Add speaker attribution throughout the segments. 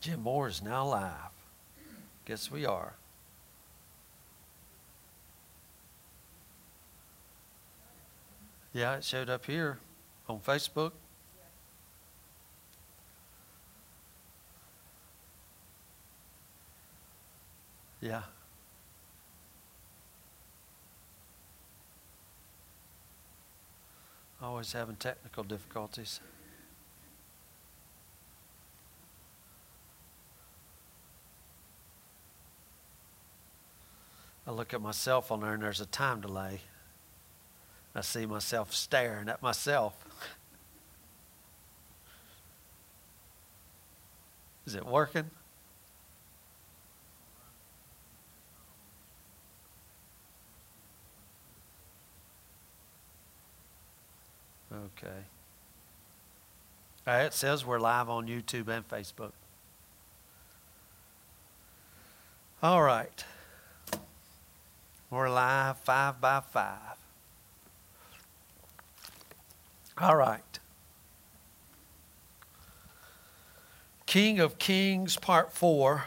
Speaker 1: Jim Moore is now live. Guess we are. Yeah, it showed up here on Facebook. Yeah. Always having technical difficulties. I look at myself on there and there's a time delay. I see myself staring at myself. Is it working? Okay. Right, it says we're live on YouTube and Facebook. All right. We're live five by five. All right. King of Kings, Part 4.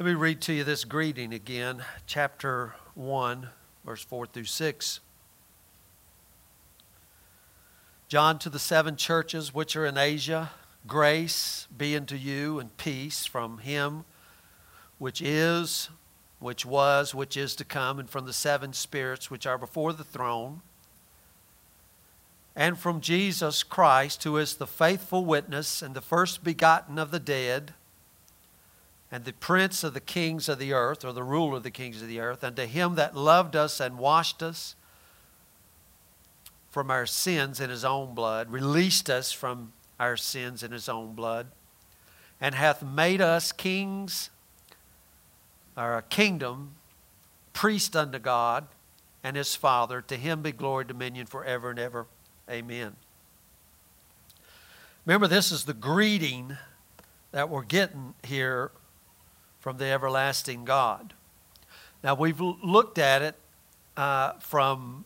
Speaker 1: Let me read to you this greeting again, chapter 1, verse 4 through 6. John to the seven churches which are in Asia, grace be unto you and peace from him which is, which was, which is to come, and from the seven spirits which are before the throne, and from Jesus Christ, who is the faithful witness and the first begotten of the dead, and the prince of the kings of the earth, or the ruler of the kings of the earth, and to him that loved us and washed us from our sins in his own blood, released us from our sins in his own blood, and hath made us kings or a kingdom, priest unto God and his Father. To him be glory, dominion forever and ever. Amen. Remember, this is the greeting that we're getting here from the everlasting God. Now, we've looked at it uh, from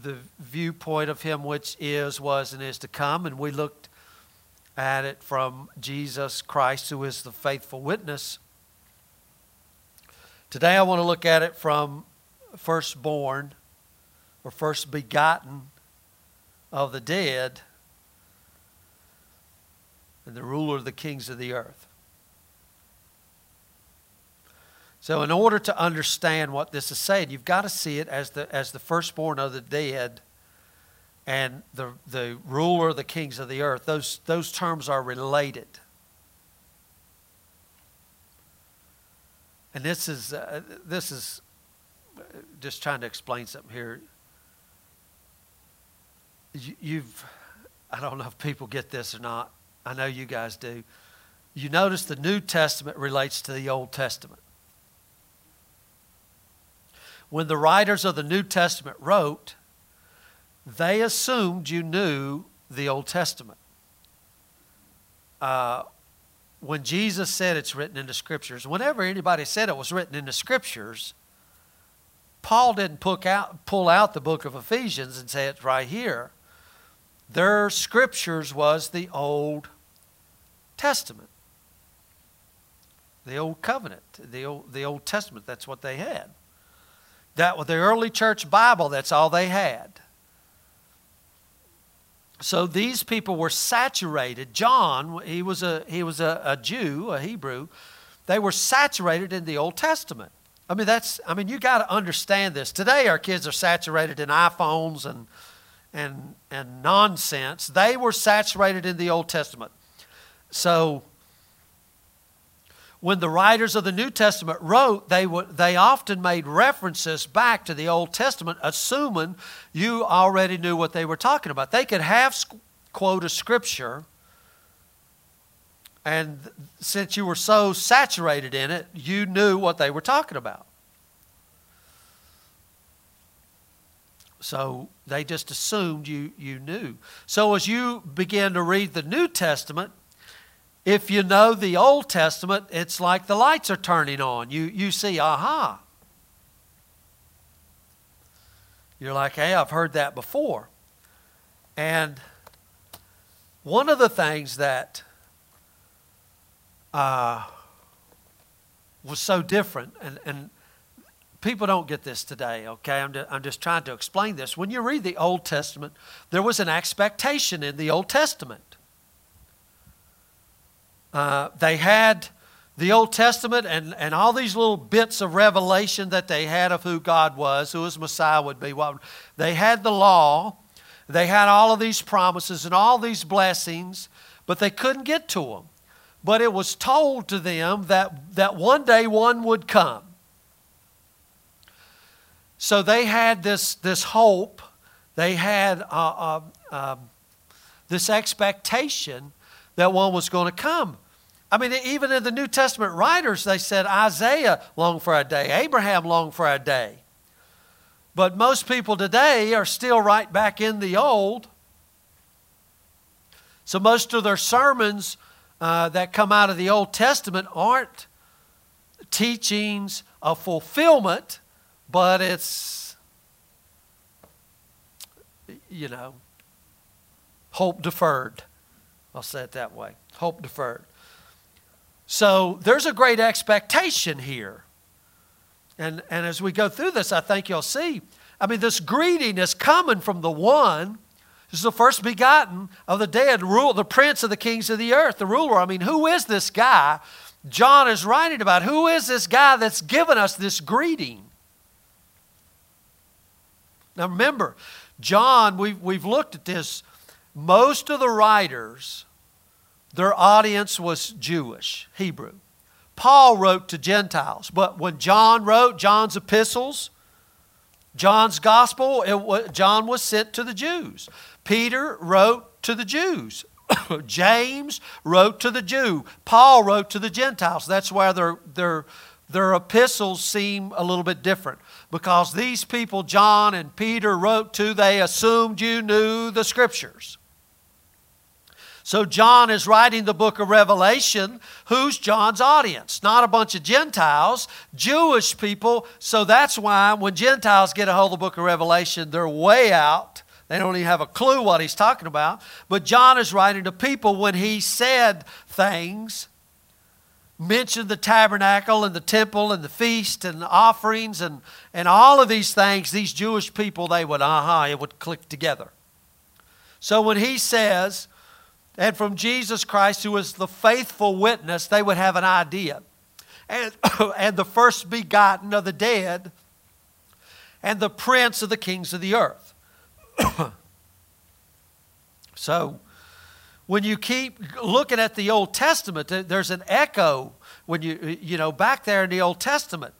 Speaker 1: the viewpoint of Him which is, was, and is to come, and we looked at it from Jesus Christ, who is the faithful witness Today I want to look at it from firstborn or first begotten of the dead and the ruler of the kings of the earth. So, in order to understand what this is saying, you've got to see it as the, as the firstborn of the dead and the, the ruler of the kings of the earth. Those, those terms are related. And this is, uh, this is uh, just trying to explain something here. You, you've, I don't know if people get this or not. I know you guys do. You notice the New Testament relates to the Old Testament. When the writers of the New Testament wrote, they assumed you knew the Old Testament. Uh, when Jesus said it's written in the scriptures, whenever anybody said it was written in the scriptures, Paul didn't out, pull out the book of Ephesians and say it's right here. Their scriptures was the Old Testament, the Old Covenant, the Old, the Old Testament. That's what they had. That was the early church Bible. That's all they had. So these people were saturated. John, he was a, he was a, a Jew, a Hebrew. They were saturated in the Old Testament. I mean, that's, I mean, you got to understand this. Today, our kids are saturated in iPhones and, and, and nonsense. They were saturated in the Old Testament. So, when the writers of the New Testament wrote, they, would, they often made references back to the Old Testament, assuming you already knew what they were talking about. They could half quote a scripture, and since you were so saturated in it, you knew what they were talking about. So they just assumed you, you knew. So as you begin to read the New Testament, if you know the Old Testament, it's like the lights are turning on. You, you see, aha. You're like, hey, I've heard that before. And one of the things that uh, was so different, and, and people don't get this today, okay? I'm, I'm just trying to explain this. When you read the Old Testament, there was an expectation in the Old Testament. Uh, they had the Old Testament and, and all these little bits of revelation that they had of who God was, who his Messiah would be. What, they had the law, they had all of these promises and all these blessings, but they couldn't get to them. But it was told to them that, that one day one would come. So they had this, this hope, they had uh, uh, uh, this expectation that one was going to come. I mean, even in the New Testament writers, they said Isaiah longed for a day, Abraham longed for a day. But most people today are still right back in the old. So most of their sermons uh, that come out of the Old Testament aren't teachings of fulfillment, but it's, you know, hope deferred. I'll say it that way hope deferred. So there's a great expectation here. And, and as we go through this, I think you'll see. I mean, this greeting is coming from the one who's the first begotten of the dead, rule, the prince of the kings of the earth, the ruler. I mean, who is this guy John is writing about? Who is this guy that's given us this greeting? Now remember, John, we've, we've looked at this. Most of the writers, their audience was Jewish, Hebrew. Paul wrote to Gentiles. But when John wrote John's epistles, John's gospel, John was sent to the Jews. Peter wrote to the Jews. James wrote to the Jew. Paul wrote to the Gentiles. That's why their, their, their epistles seem a little bit different. Because these people, John and Peter, wrote to, they assumed you knew the scriptures. So John is writing the book of Revelation. Who's John's audience? Not a bunch of Gentiles, Jewish people. So that's why when Gentiles get a hold of the book of Revelation, they're way out. They don't even have a clue what he's talking about. But John is writing to people when he said things, mentioned the tabernacle and the temple and the feast and the offerings and, and all of these things, these Jewish people, they would, uh huh, it would click together. So when he says, and from Jesus Christ, who is the faithful witness, they would have an idea. And, and the first begotten of the dead, and the prince of the kings of the earth. so, when you keep looking at the Old Testament, there's an echo when you, you know, back there in the Old Testament.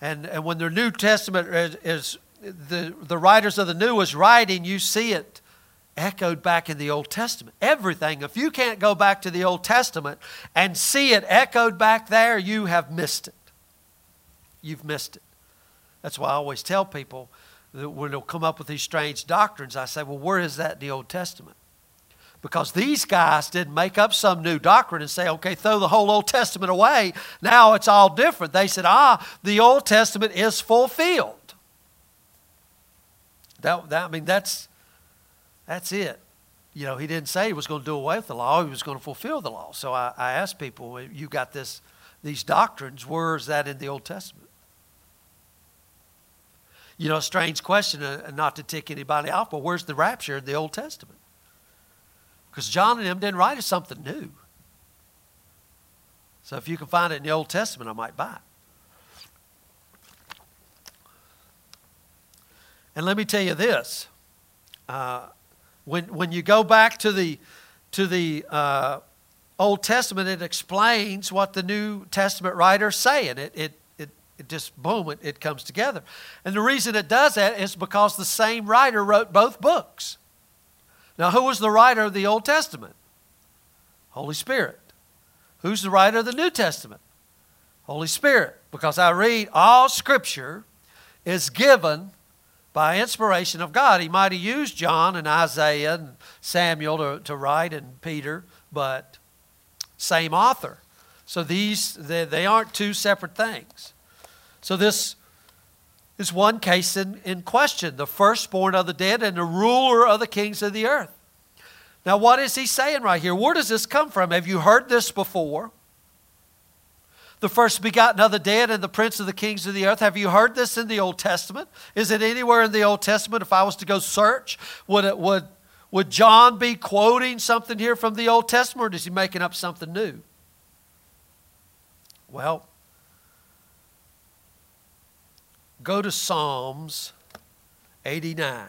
Speaker 1: And, and when the New Testament is, is the, the writers of the New is writing, you see it echoed back in the Old Testament. Everything. If you can't go back to the Old Testament and see it echoed back there, you have missed it. You've missed it. That's why I always tell people that when they'll come up with these strange doctrines, I say, well, where is that in the Old Testament? Because these guys didn't make up some new doctrine and say, okay, throw the whole Old Testament away. Now it's all different. They said, ah, the Old Testament is fulfilled. That, that I mean, that's that's it. You know, he didn't say he was going to do away with the law, he was going to fulfill the law. So I, I asked people, you got this, these doctrines, where is that in the Old Testament? You know, strange question, uh, not to tick anybody off, but where's the rapture in the Old Testament? Because John and them didn't write us something new. So if you can find it in the Old Testament, I might buy it. And let me tell you this. Uh, when, when you go back to the, to the uh, Old Testament, it explains what the New Testament writer's saying. It, it, it, it just, boom, it, it comes together. And the reason it does that is because the same writer wrote both books. Now, who was the writer of the Old Testament? Holy Spirit. Who's the writer of the New Testament? Holy Spirit. Because I read all Scripture is given by inspiration of God. He might have used John and Isaiah and Samuel to, to write and Peter, but same author. So these, they, they aren't two separate things. So this is one case in, in question the firstborn of the dead and the ruler of the kings of the earth. Now, what is he saying right here? Where does this come from? Have you heard this before? The first begotten of the dead and the prince of the kings of the earth. Have you heard this in the Old Testament? Is it anywhere in the Old Testament? If I was to go search, would it would would John be quoting something here from the Old Testament, or is he making up something new? Well, go to Psalms 89.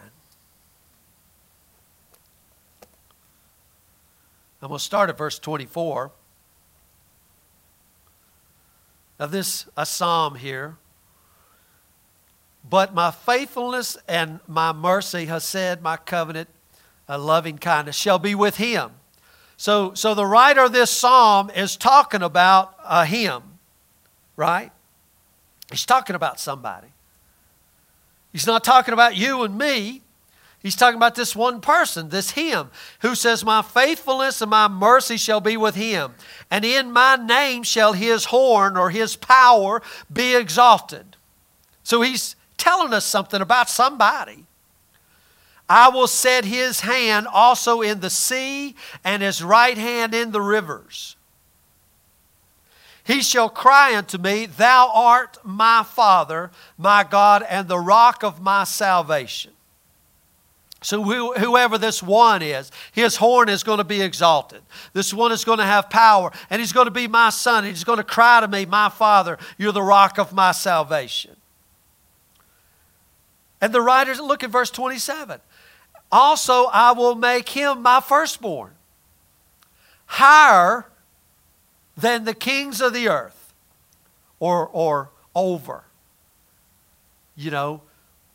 Speaker 1: I'm going to start at verse 24. Now, this a psalm here. But my faithfulness and my mercy has said, my covenant, a loving kindness shall be with him. So, so the writer of this psalm is talking about a him, right? He's talking about somebody. He's not talking about you and me. He's talking about this one person, this him, who says, My faithfulness and my mercy shall be with him, and in my name shall his horn or his power be exalted. So he's telling us something about somebody. I will set his hand also in the sea and his right hand in the rivers. He shall cry unto me, Thou art my Father, my God, and the rock of my salvation. So, whoever this one is, his horn is going to be exalted. This one is going to have power, and he's going to be my son. He's going to cry to me, My Father, you're the rock of my salvation. And the writers, look at verse 27. Also, I will make him my firstborn, higher than the kings of the earth, or, or over. You know,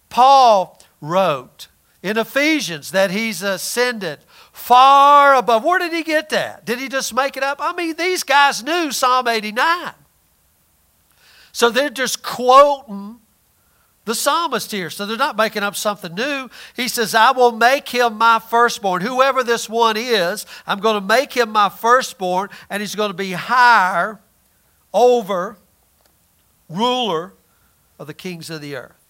Speaker 1: Paul wrote, in Ephesians that he's ascended far above. Where did he get that? Did he just make it up? I mean, these guys knew Psalm 89. So they're just quoting the psalmist here. So they're not making up something new. He says, I will make him my firstborn. Whoever this one is, I'm going to make him my firstborn, and he's going to be higher over, ruler of the kings of the earth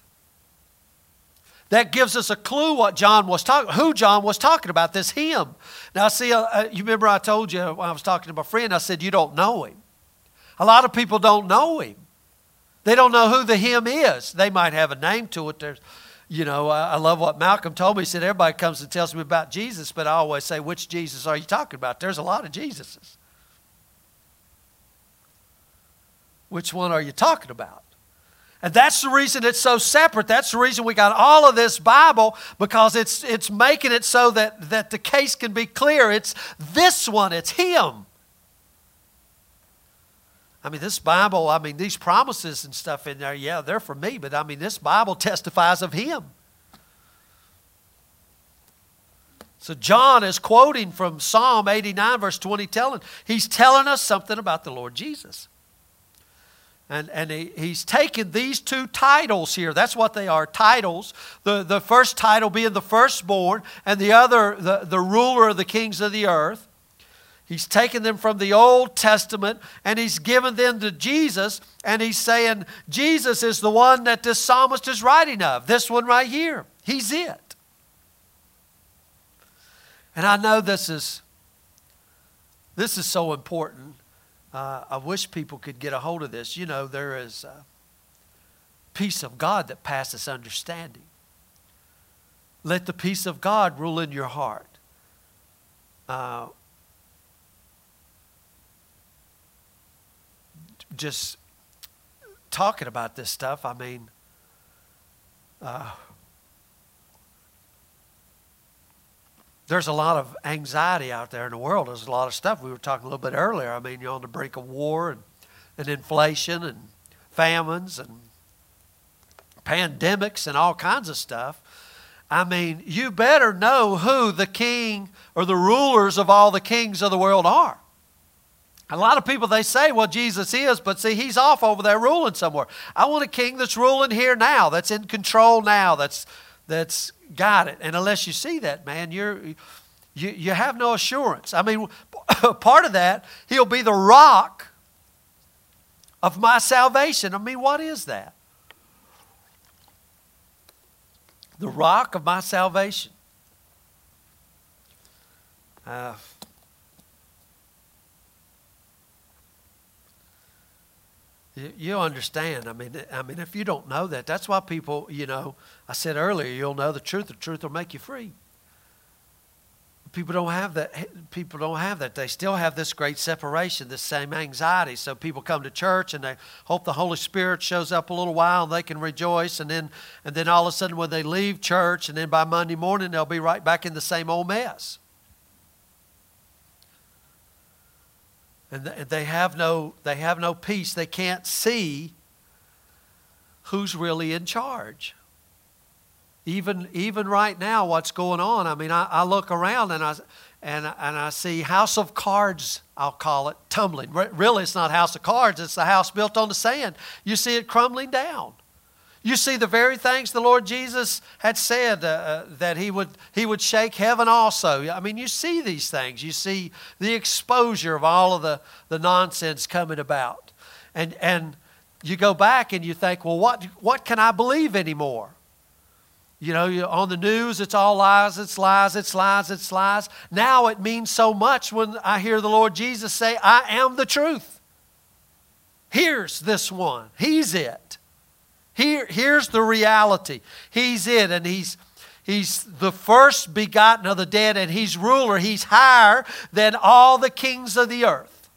Speaker 1: that gives us a clue what John was talking, who John was talking about. This him. Now, see, uh, uh, you remember I told you when I was talking to my friend, I said you don't know him. A lot of people don't know him. They don't know who the him is. They might have a name to it. There's, you know, I love what Malcolm told me. He said everybody comes and tells me about Jesus, but I always say, which Jesus are you talking about? There's a lot of Jesuses. Which one are you talking about? And that's the reason it's so separate. That's the reason we got all of this Bible because it's, it's making it so that, that the case can be clear. It's this one, it's Him. I mean, this Bible, I mean, these promises and stuff in there, yeah, they're for me, but I mean, this Bible testifies of Him. So John is quoting from Psalm 89, verse 20, telling, he's telling us something about the Lord Jesus. And, and he, he's taken these two titles here. That's what they are titles. The, the first title being the firstborn, and the other, the, the ruler of the kings of the earth. He's taken them from the Old Testament and he's given them to Jesus, and he's saying, Jesus is the one that this psalmist is writing of. This one right here. He's it. And I know this is this is so important uh, I wish people could get a hold of this. You know, there is a peace of God that passes understanding. Let the peace of God rule in your heart. Uh, just talking about this stuff, I mean, uh, there's a lot of anxiety out there in the world. There's a lot of stuff. We were talking a little bit earlier. I mean, you're on the brink of war and, and inflation and famines and pandemics and all kinds of stuff. I mean, you better know who the king or the rulers of all the kings of the world are. A lot of people they say, well, Jesus is, but see, he's off over there ruling somewhere. I want a king that's ruling here now, that's in control now, that's that's got it. And unless you see that, man, you're, you, you have no assurance. I mean, part of that, he'll be the rock of my salvation. I mean, what is that? The rock of my salvation. Uh, you, understand. I mean, I mean, if you don't know that, that's why people, you know, I said earlier, you'll know the truth. The truth will make you free. People don't have that. People don't have that. They still have this great separation, this same anxiety. So people come to church and they hope the Holy Spirit shows up a little while and they can rejoice, and then and then all of a sudden when they leave church, and then by Monday morning they'll be right back in the same old mess. And they have no they have no peace. They can't see who's really in charge even even right now, what's going on? I mean, I, I look around and I and and I see House of Cards. I'll call it tumbling. Really, it's not House of Cards. It's the house built on the sand. You see it crumbling down. You see the very things the Lord Jesus had said uh, uh, that he would, he would shake heaven also. I mean, you see these things. You see the exposure of all of the, the nonsense coming about. And, and you go back and you think, well, what, what can I believe anymore? You know, on the news, it's all lies, it's lies, it's lies, it's lies. Now it means so much when I hear the Lord Jesus say, I am the truth. Here's this one. He's it. Here, here's the reality. He's it, and he's He's the first begotten of the dead, and he's ruler. He's higher than all the kings of the earth.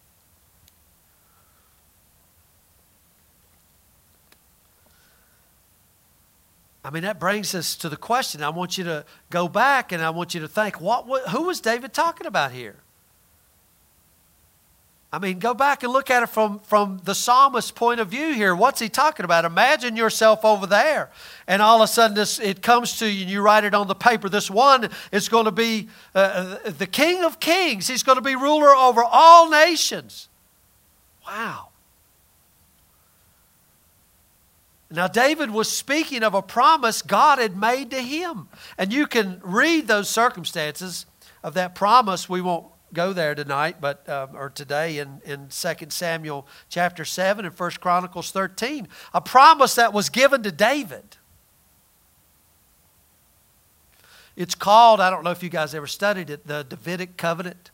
Speaker 1: I mean, that brings us to the question. I want you to go back and I want you to think, what, what, who was David talking about here? I mean, go back and look at it from, from the psalmist's point of view here. What's he talking about? Imagine yourself over there, and all of a sudden this, it comes to you and you write it on the paper. This one is going to be uh, the King of Kings, he's going to be ruler over all nations. Wow. Now, David was speaking of a promise God had made to him. And you can read those circumstances of that promise. We won't go there tonight, but um, or today in, in 2 Samuel chapter 7 and 1 Chronicles 13. A promise that was given to David. It's called, I don't know if you guys ever studied it, the Davidic covenant.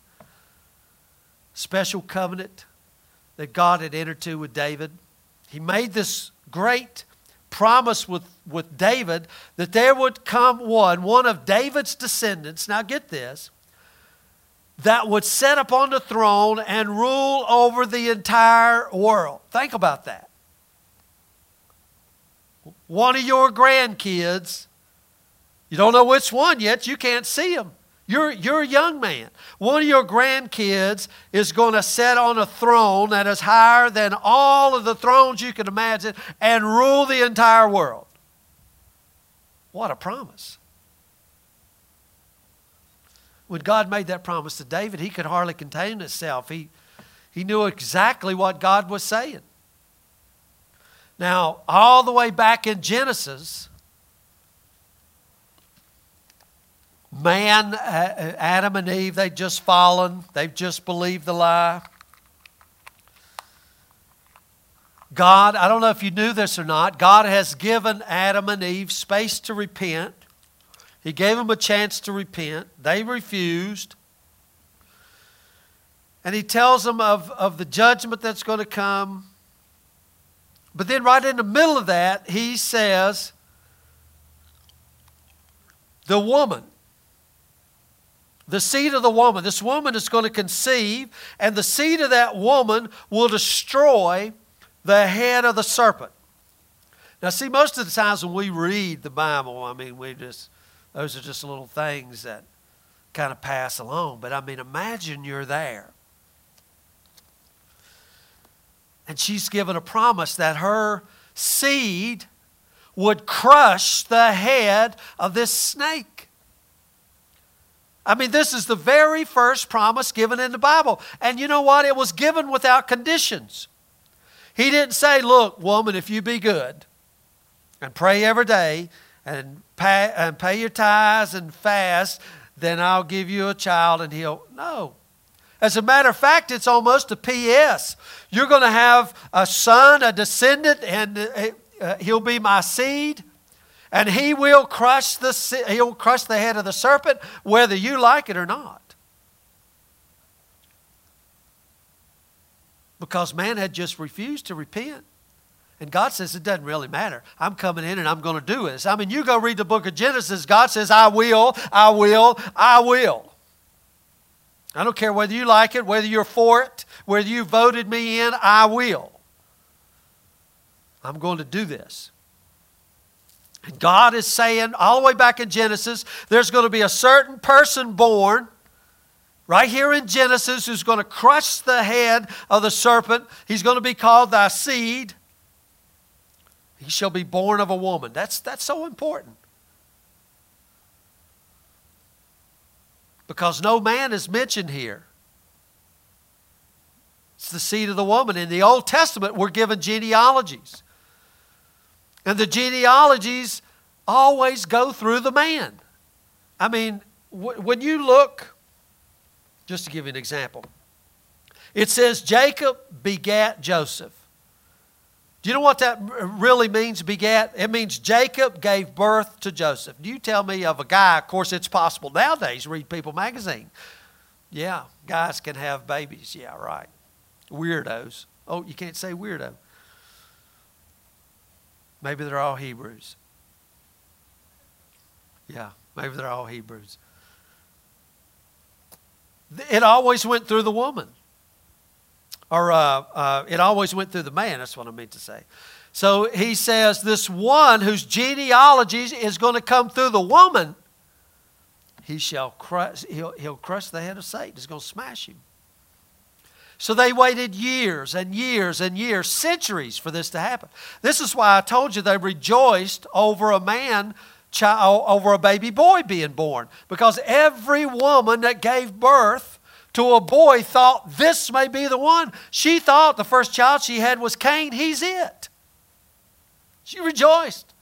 Speaker 1: Special covenant that God had entered to with David. He made this great promise with, with David that there would come one, one of David's descendants, now get this, that would sit upon the throne and rule over the entire world. Think about that. One of your grandkids, you don't know which one yet, you can't see him. You're, you're a young man. One of your grandkids is going to sit on a throne that is higher than all of the thrones you can imagine and rule the entire world. What a promise. When God made that promise to David, he could hardly contain himself. He, he knew exactly what God was saying. Now, all the way back in Genesis, man, uh, uh, Adam and Eve, they've just fallen. They've just believed the lie. God, I don't know if you knew this or not, God has given Adam and Eve space to repent. He gave them a chance to repent. They refused. And he tells them of, of the judgment that's going to come. But then, right in the middle of that, he says, The woman, the seed of the woman. This woman is going to conceive, and the seed of that woman will destroy the head of the serpent. Now, see, most of the times when we read the Bible, I mean, we just, those are just little things that kind of pass along. But I mean, imagine you're there. And she's given a promise that her seed would crush the head of this snake. I mean, this is the very first promise given in the Bible. And you know what? It was given without conditions. He didn't say, Look, woman, if you be good and pray every day and pay, and pay your tithes and fast, then I'll give you a child and he'll. No. As a matter of fact, it's almost a P.S. You're going to have a son, a descendant, and uh, uh, he'll be my seed. And he will crush the, he'll crush the head of the serpent, whether you like it or not. Because man had just refused to repent. And God says, it doesn't really matter. I'm coming in and I'm going to do this. I mean, you go read the book of Genesis, God says, I will, I will, I will. I don't care whether you like it, whether you're for it, whether you voted me in, I will. I'm going to do this. And God is saying, all the way back in Genesis, there's going to be a certain person born right here in Genesis who's going to crush the head of the serpent. He's going to be called thy seed. He shall be born of a woman. That's, that's so important. Because no man is mentioned here. It's the seed of the woman. In the Old Testament, we're given genealogies. And the genealogies always go through the man. I mean, when you look just to give you an example. It says Jacob begat Joseph. Do you know what that really means, begat? It means Jacob gave birth to Joseph. Do you tell me of a guy, of course, it's possible nowadays, read People magazine. Yeah, guys can have babies. Yeah, right. Weirdos. Oh, you can't say weirdo. Maybe they're all Hebrews. Yeah, maybe they're all Hebrews. It always went through the woman. Or uh, uh, it always went through the man, that's what I meant to say. So he says, this one whose genealogy is going to come through the woman, he shall crush, he'll, he'll crush the head of Satan. He's going to smash him. So they waited years and years and years, centuries for this to happen. This is why I told you they rejoiced over a man child, over a baby boy being born. Because every woman that gave birth to a boy thought this may be the one. She thought the first child she had was Cain, he's it. She rejoiced.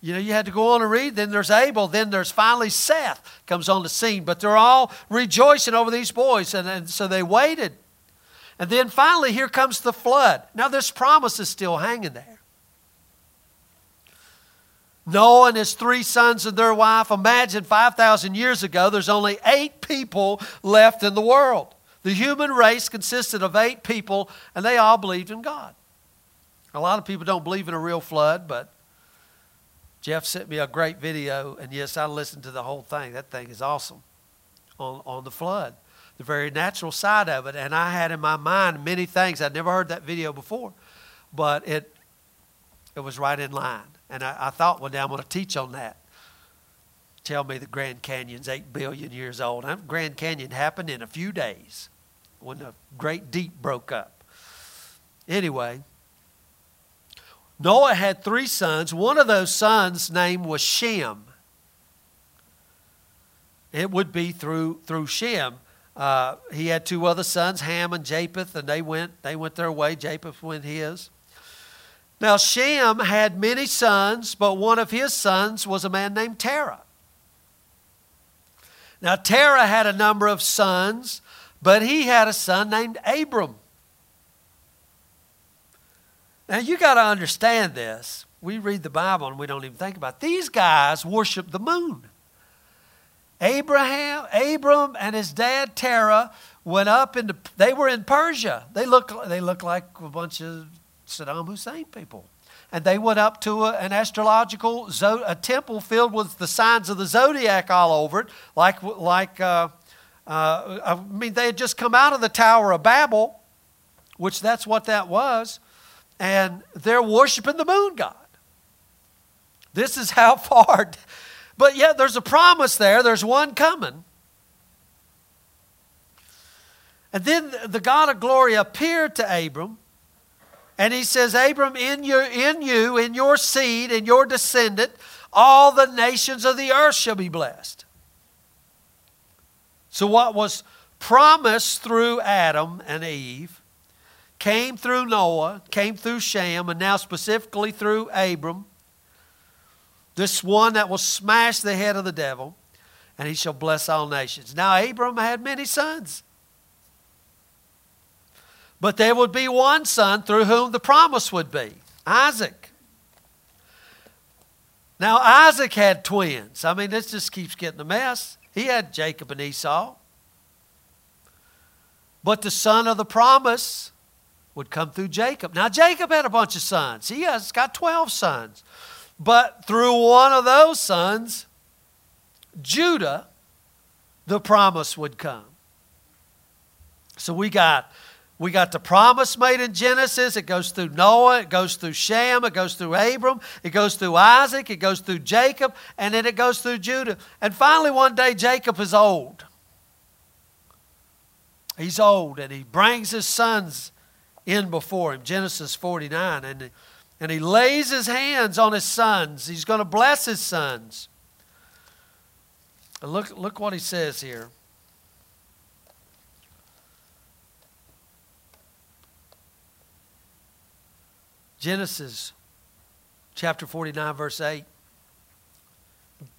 Speaker 1: You know, you had to go on and read. Then there's Abel. Then there's finally Seth comes on the scene. But they're all rejoicing over these boys. And, and so they waited. And then finally, here comes the flood. Now, this promise is still hanging there. Noah and his three sons and their wife. Imagine 5,000 years ago, there's only eight people left in the world. The human race consisted of eight people, and they all believed in God. A lot of people don't believe in a real flood, but Jeff sent me a great video, and yes, I listened to the whole thing. That thing is awesome on, on the flood, the very natural side of it. And I had in my mind many things. I'd never heard that video before, but it, it was right in line. And I, I thought one day I'm going to teach on that. Tell me the Grand Canyon's 8 billion years old. Grand Canyon happened in a few days when the Great Deep broke up. Anyway, Noah had three sons. One of those sons' name was Shem. It would be through, through Shem. Uh, he had two other sons, Ham and Japheth, and they went, they went their way. Japheth went his. Now, Shem had many sons, but one of his sons was a man named Terah. Now, Terah had a number of sons, but he had a son named Abram. Now, you got to understand this. We read the Bible and we don't even think about it. These guys worship the moon. Abraham, Abram, and his dad Terah went up into. They were in Persia. They look. They look like a bunch of Saddam Hussein people. And they went up to a, an astrological a temple filled with the signs of the zodiac all over it, like, like uh, uh, I mean, they had just come out of the Tower of Babel, which that's what that was, and they're worshiping the moon god. This is how far. But yet there's a promise there, there's one coming. And then the God of glory appeared to Abram and he says, Abram, in, in you, in your seed, in your descendant, all the nations of the earth shall be blessed. So, what was promised through Adam and Eve came through Noah, came through Shem, and now specifically through Abram, this one that will smash the head of the devil, and he shall bless all nations. Now, Abram had many sons. But there would be one son through whom the promise would be Isaac. Now, Isaac had twins. I mean, this just keeps getting a mess. He had Jacob and Esau. But the son of the promise would come through Jacob. Now, Jacob had a bunch of sons. He has got 12 sons. But through one of those sons, Judah, the promise would come. So we got we got the promise made in Genesis. It goes through Noah, it goes through Shem, it goes through Abram, it goes through Isaac, it goes through Jacob, and then it goes through Judah. And finally, one day, Jacob is old. He's old, and he brings his sons in before him. Genesis 49. And, and he lays his hands on his sons. He's going to bless his sons. Look, look what he says here. Genesis chapter 49, verse 8.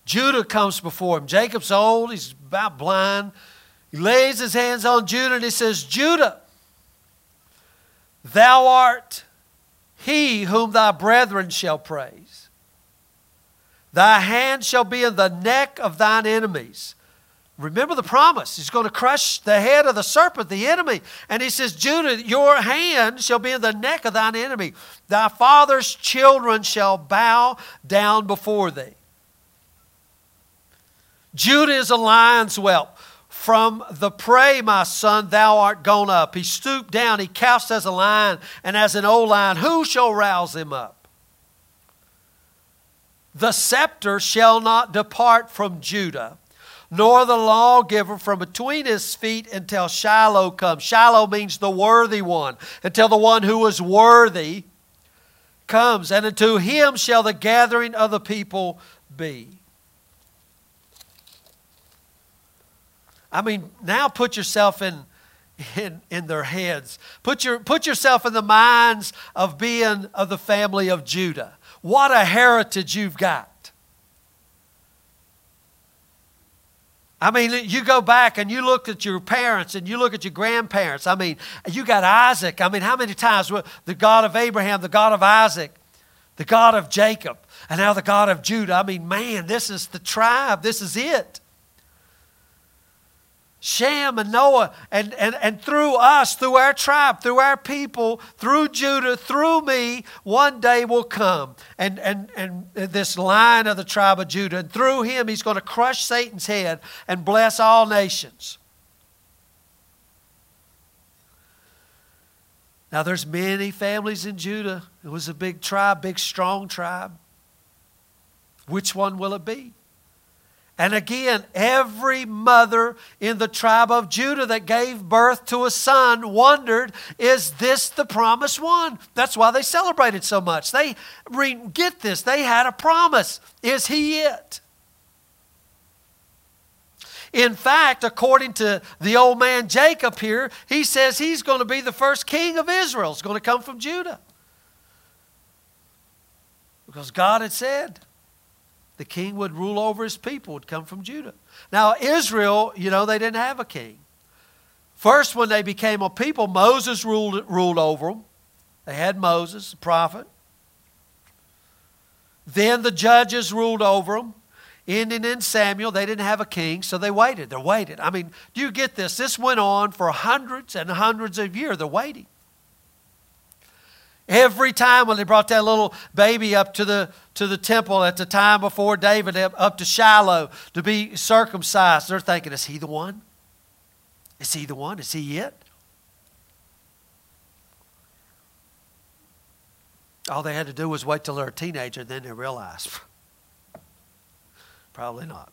Speaker 1: Judah comes before him. Jacob's old, he's about blind. He lays his hands on Judah and he says, Judah, thou art he whom thy brethren shall praise. Thy hand shall be in the neck of thine enemies. Remember the promise. He's going to crush the head of the serpent, the enemy. And he says, Judah, your hand shall be in the neck of thine enemy. Thy father's children shall bow down before thee. Judah is a lion's whelp. From the prey, my son, thou art gone up. He stooped down, he couched as a lion, and as an old lion, who shall rouse him up? The scepter shall not depart from Judah nor the lawgiver from between his feet until Shiloh comes. Shiloh means the worthy one, until the one who is worthy comes, and unto him shall the gathering of the people be. I mean, now put yourself in, in, in their heads. Put, your, put yourself in the minds of being of the family of Judah. What a heritage you've got. I mean, you go back and you look at your parents and you look at your grandparents. I mean, you got Isaac. I mean, how many times the God of Abraham, the God of Isaac, the God of Jacob, and now the God of Judah? I mean, man, this is the tribe. This is it. Shem and Noah, and, and, and through us, through our tribe, through our people, through Judah, through me, one day will come. And, and, and this line of the tribe of Judah, and through him, he's going to crush Satan's head and bless all nations. Now, there's many families in Judah. It was a big tribe, big, strong tribe. Which one will it be? And again, every mother in the tribe of Judah that gave birth to a son wondered, is this the promised one? That's why they celebrated so much. They get this, they had a promise. Is he it? In fact, according to the old man Jacob here, he says he's going to be the first king of Israel. It's going to come from Judah. Because God had said the king would rule over his people, would come from Judah. Now, Israel, you know, they didn't have a king. First, when they became a people, Moses ruled, ruled over them. They had Moses, the prophet. Then the judges ruled over them. Ending in Samuel, they didn't have a king, so they waited. They waited. I mean, do you get this? This went on for hundreds and hundreds of years. They're waiting. Every time when they brought that little baby up to the, to the temple at the time before David, up to Shiloh to be circumcised, they're thinking, is he the one? Is he the one? Is he it? All they had to do was wait till they're a teenager, then they realized. Probably not.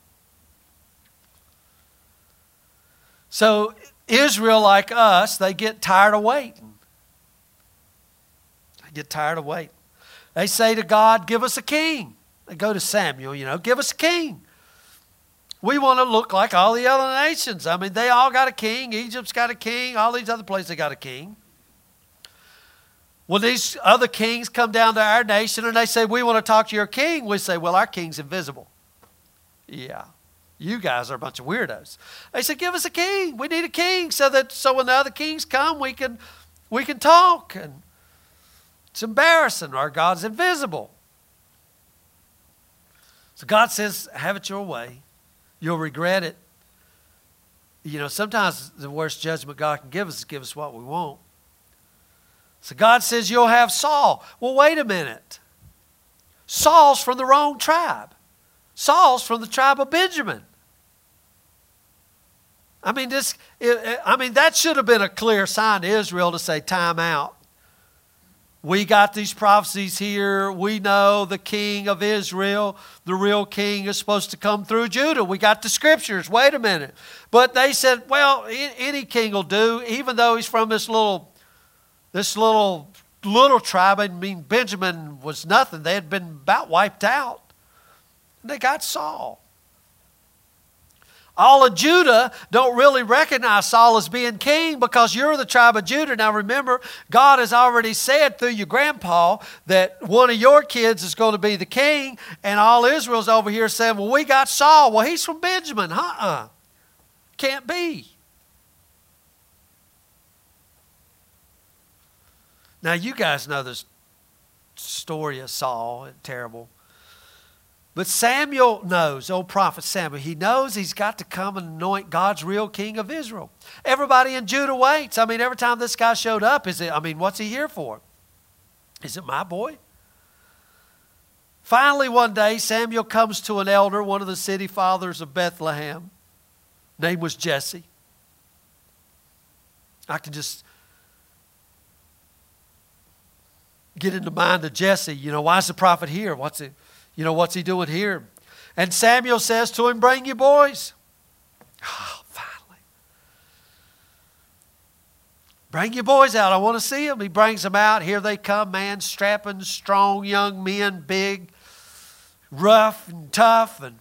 Speaker 1: So, Israel, like us, they get tired of waiting get tired of waiting. They say to God, Give us a king. They go to Samuel, you know, give us a king. We want to look like all the other nations. I mean, they all got a king. Egypt's got a king. All these other places they got a king. When these other kings come down to our nation and they say, We want to talk to your king, we say, Well, our king's invisible. Yeah. You guys are a bunch of weirdos. They said, Give us a king. We need a king so that so when the other kings come, we can we can talk. And it's embarrassing. Our God's invisible. So God says, have it your way. You'll regret it. you know, sometimes the worst judgment God can give us is give us what we want. So God says, You'll have Saul. Well, wait a minute. Saul's from the wrong tribe. Saul's from the tribe of Benjamin. I mean, this, I mean, that should have been a clear sign to Israel to say, time out. We got these prophecies here. We know the king of Israel, the real king, is supposed to come through Judah. We got the scriptures. Wait a minute. But they said, well, any king will do, even though he's from this little, this little, little tribe. I mean, Benjamin was nothing. They had been about wiped out. And they got Saul. All of Judah don't really recognize Saul as being king because you're the tribe of Judah. Now remember, God has already said through your grandpa that one of your kids is going to be the king, and all Israel's over here saying, Well, we got Saul. Well, he's from Benjamin. Uh uh-uh. uh. Can't be. Now, you guys know this story of Saul, terrible. But Samuel knows, old prophet Samuel, he knows he's got to come and anoint God's real king of Israel. Everybody in Judah waits. I mean, every time this guy showed up, is it, I mean, what's he here for? Is it my boy? Finally, one day, Samuel comes to an elder, one of the city fathers of Bethlehem. Name was Jesse. I can just get in the mind of Jesse. You know, why is the prophet here? What's it? You know, what's he doing here? And Samuel says to him, Bring your boys. Oh, finally. Bring your boys out. I want to see them. He brings them out. Here they come, man, strapping, strong young men, big, rough and tough. And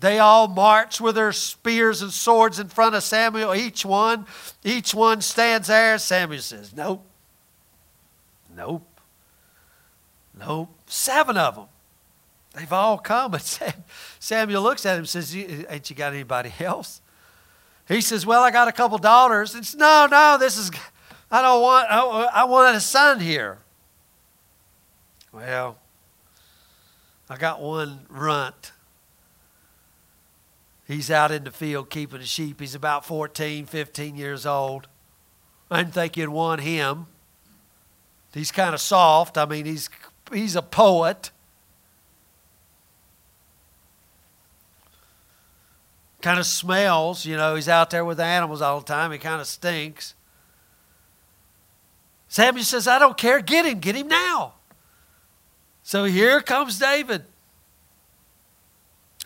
Speaker 1: they all march with their spears and swords in front of Samuel. Each one, each one stands there. Samuel says, Nope. Nope. Nope. Seven of them. They've all come. And Samuel looks at him and says, Ain't you got anybody else? He says, Well, I got a couple daughters. It's no, no, this is, I don't want, I, I want a son here. Well, I got one runt. He's out in the field keeping the sheep. He's about 14, 15 years old. I didn't think you'd want him. He's kind of soft. I mean, he's, he's a poet. Kind of smells. You know, he's out there with the animals all the time. He kind of stinks. Samuel says, I don't care. Get him. Get him now. So here comes David.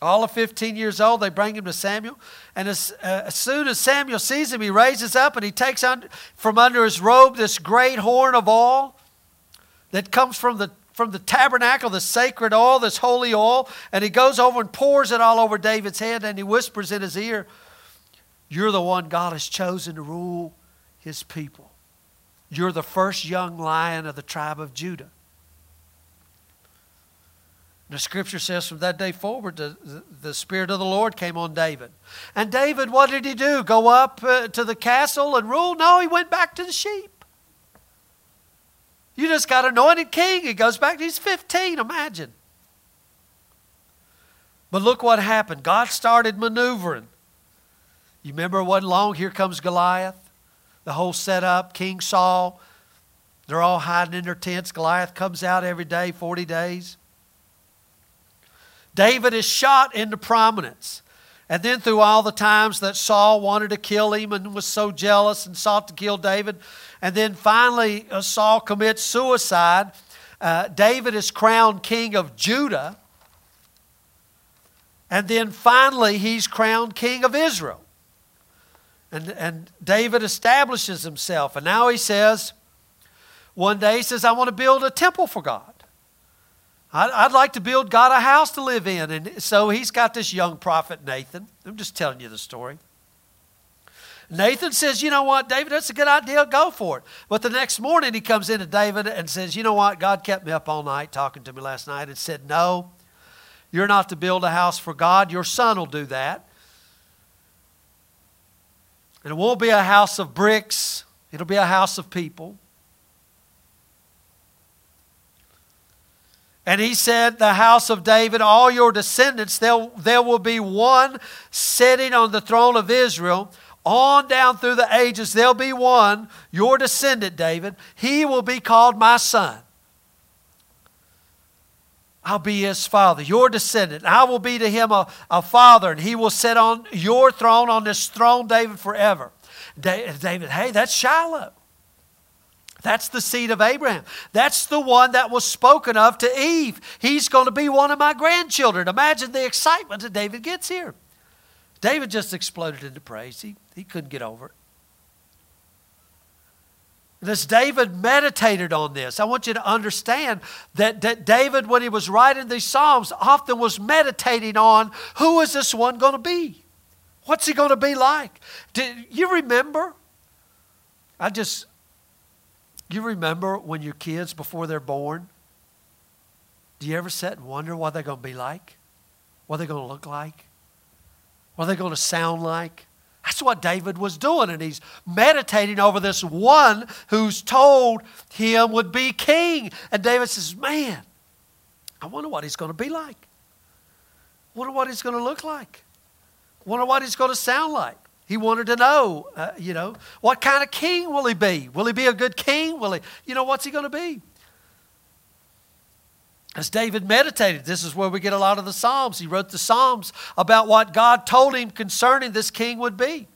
Speaker 1: All of 15 years old, they bring him to Samuel. And as, uh, as soon as Samuel sees him, he raises up and he takes un- from under his robe this great horn of oil that comes from the from the tabernacle, the sacred oil, this holy oil, and he goes over and pours it all over David's head and he whispers in his ear, You're the one God has chosen to rule his people. You're the first young lion of the tribe of Judah. The scripture says from that day forward, the, the, Spirit of the Lord came on David. And David, what did he do? Go up uh, to the castle and rule? No, he went back to the sheep. You just got anointed king. He goes back, he's 15, imagine. But look what happened. God started maneuvering. You remember what long? Here comes Goliath. The whole setup, King Saul. They're all hiding in their tents. Goliath comes out every day, 40 days. David is shot into prominence. And then, through all the times that Saul wanted to kill him and was so jealous and sought to kill David, and then finally uh, Saul commits suicide, uh, David is crowned king of Judah. And then finally, he's crowned king of Israel. And, and David establishes himself. And now he says, one day he says, I want to build a temple for God. I'd like to build God a house to live in. And so he's got this young prophet, Nathan. I'm just telling you the story. Nathan says, You know what, David, that's a good idea. Go for it. But the next morning he comes into David and says, You know what, God kept me up all night talking to me last night and said, No, you're not to build a house for God. Your son will do that. And it won't be a house of bricks, it'll be a house of people. And he said, The house of David, all your descendants, there, there will be one sitting on the throne of Israel. on down through the ages, there'll be one, your descendant, David. He will be called my son. I'll be his father, your descendant. I will be to him a, a father, and he will sit on your throne, on this throne, David, forever. David, hey, that's Shiloh. That's the seed of Abraham. That's the one that was spoken of to Eve. He's going to be one of my grandchildren. Imagine the excitement that David gets here. David just exploded into praise. He, he couldn't get over it. And as David meditated on this, I want you to understand that, that David, when he was writing these Psalms, often was meditating on who is this one going to be? What's he going to be like? Do you remember? I just, you remember when your kids, before they're born, do you ever sit and wonder what they're going to be like? What they're going to look like? What they're going to sound like? That's what David was doing, and he's meditating over this one who's told him would be king. And David says, Man, I wonder what he's going to be like. Wonder what he's going to look like. Wonder what he's going to sound like. He wanted to know, uh, you know, what kind of king will he be? Will he be a good king? Will he, you know, what's he going to be? As David meditated, this is where we get a lot of the Psalms. He wrote the Psalms about what God told him concerning this king would be.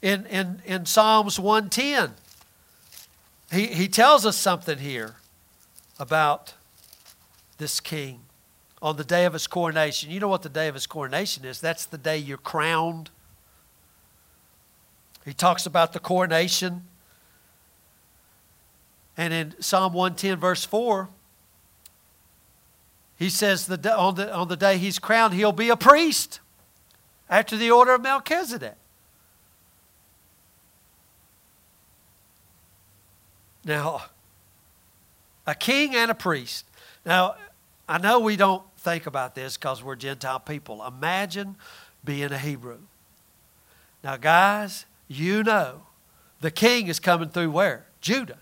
Speaker 1: In, in, in Psalms 110, he, he tells us something here about this king on the day of his coronation. You know what the day of his coronation is? That's the day you're crowned. He talks about the coronation. And in Psalm 110, verse 4, he says the, on, the, on the day he's crowned, he'll be a priest after the order of Melchizedek. Now, a king and a priest. Now, I know we don't think about this because we're Gentile people. Imagine being a Hebrew. Now, guys, you know the king is coming through where? Judah.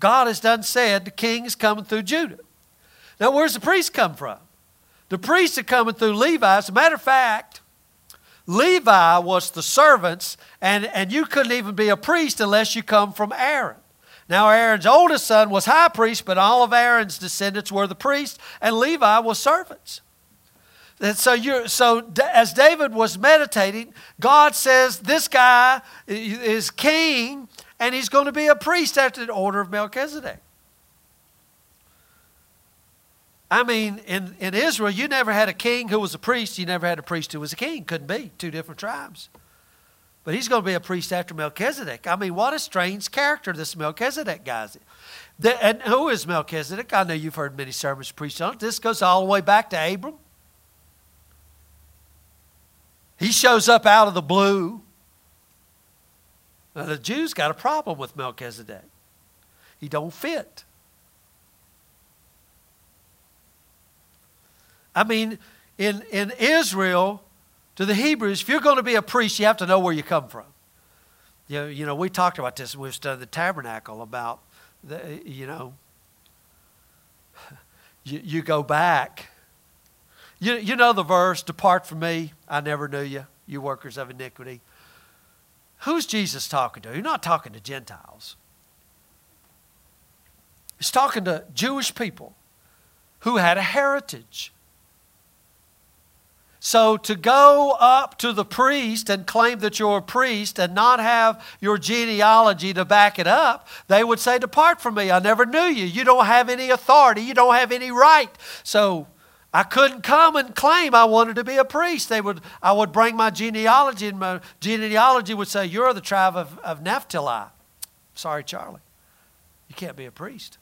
Speaker 1: God has done said the king is coming through Judah. Now, where's the priest come from? The priests are coming through Levi. As a matter of fact, Levi was the servants, and, and you couldn't even be a priest unless you come from Aaron. Now, Aaron's oldest son was high priest, but all of Aaron's descendants were the priests, and Levi was servants. And so, you so as David was meditating, God says this guy is king, and he's going to be a priest after the order of Melchizedek. I mean, in, in Israel, you never had a king who was a priest. You never had a priest who was a king. Couldn't be. Two different tribes. But he's going to be a priest after Melchizedek. I mean, what a strange character this Melchizedek guy is. The, and who is Melchizedek? I know you've heard many sermons preached on it. This goes all the way back to Abram. He shows up out of the blue. Now, the Jews got a problem with Melchizedek. He don't fit. I mean, in, in Israel, to the Hebrews, if you're going to be a priest, you have to know where you come from. You know, you know we talked about this when we studied the tabernacle about, the, you know, you, you go back. You, you know the verse, Depart from me, I never knew you, you workers of iniquity. Who's Jesus talking to? He's not talking to Gentiles. He's talking to Jewish people who had a heritage. So to go up to the priest and claim that you're a priest and not have your genealogy to back it up, they would say, Depart from me. I never knew you. You don't have any authority. You don't have any right. So I couldn't come and claim I wanted to be a priest. They would, I would bring my genealogy, and my genealogy would say, You're the tribe of, of Naphtali. Sorry, Charlie. You can't be a priest.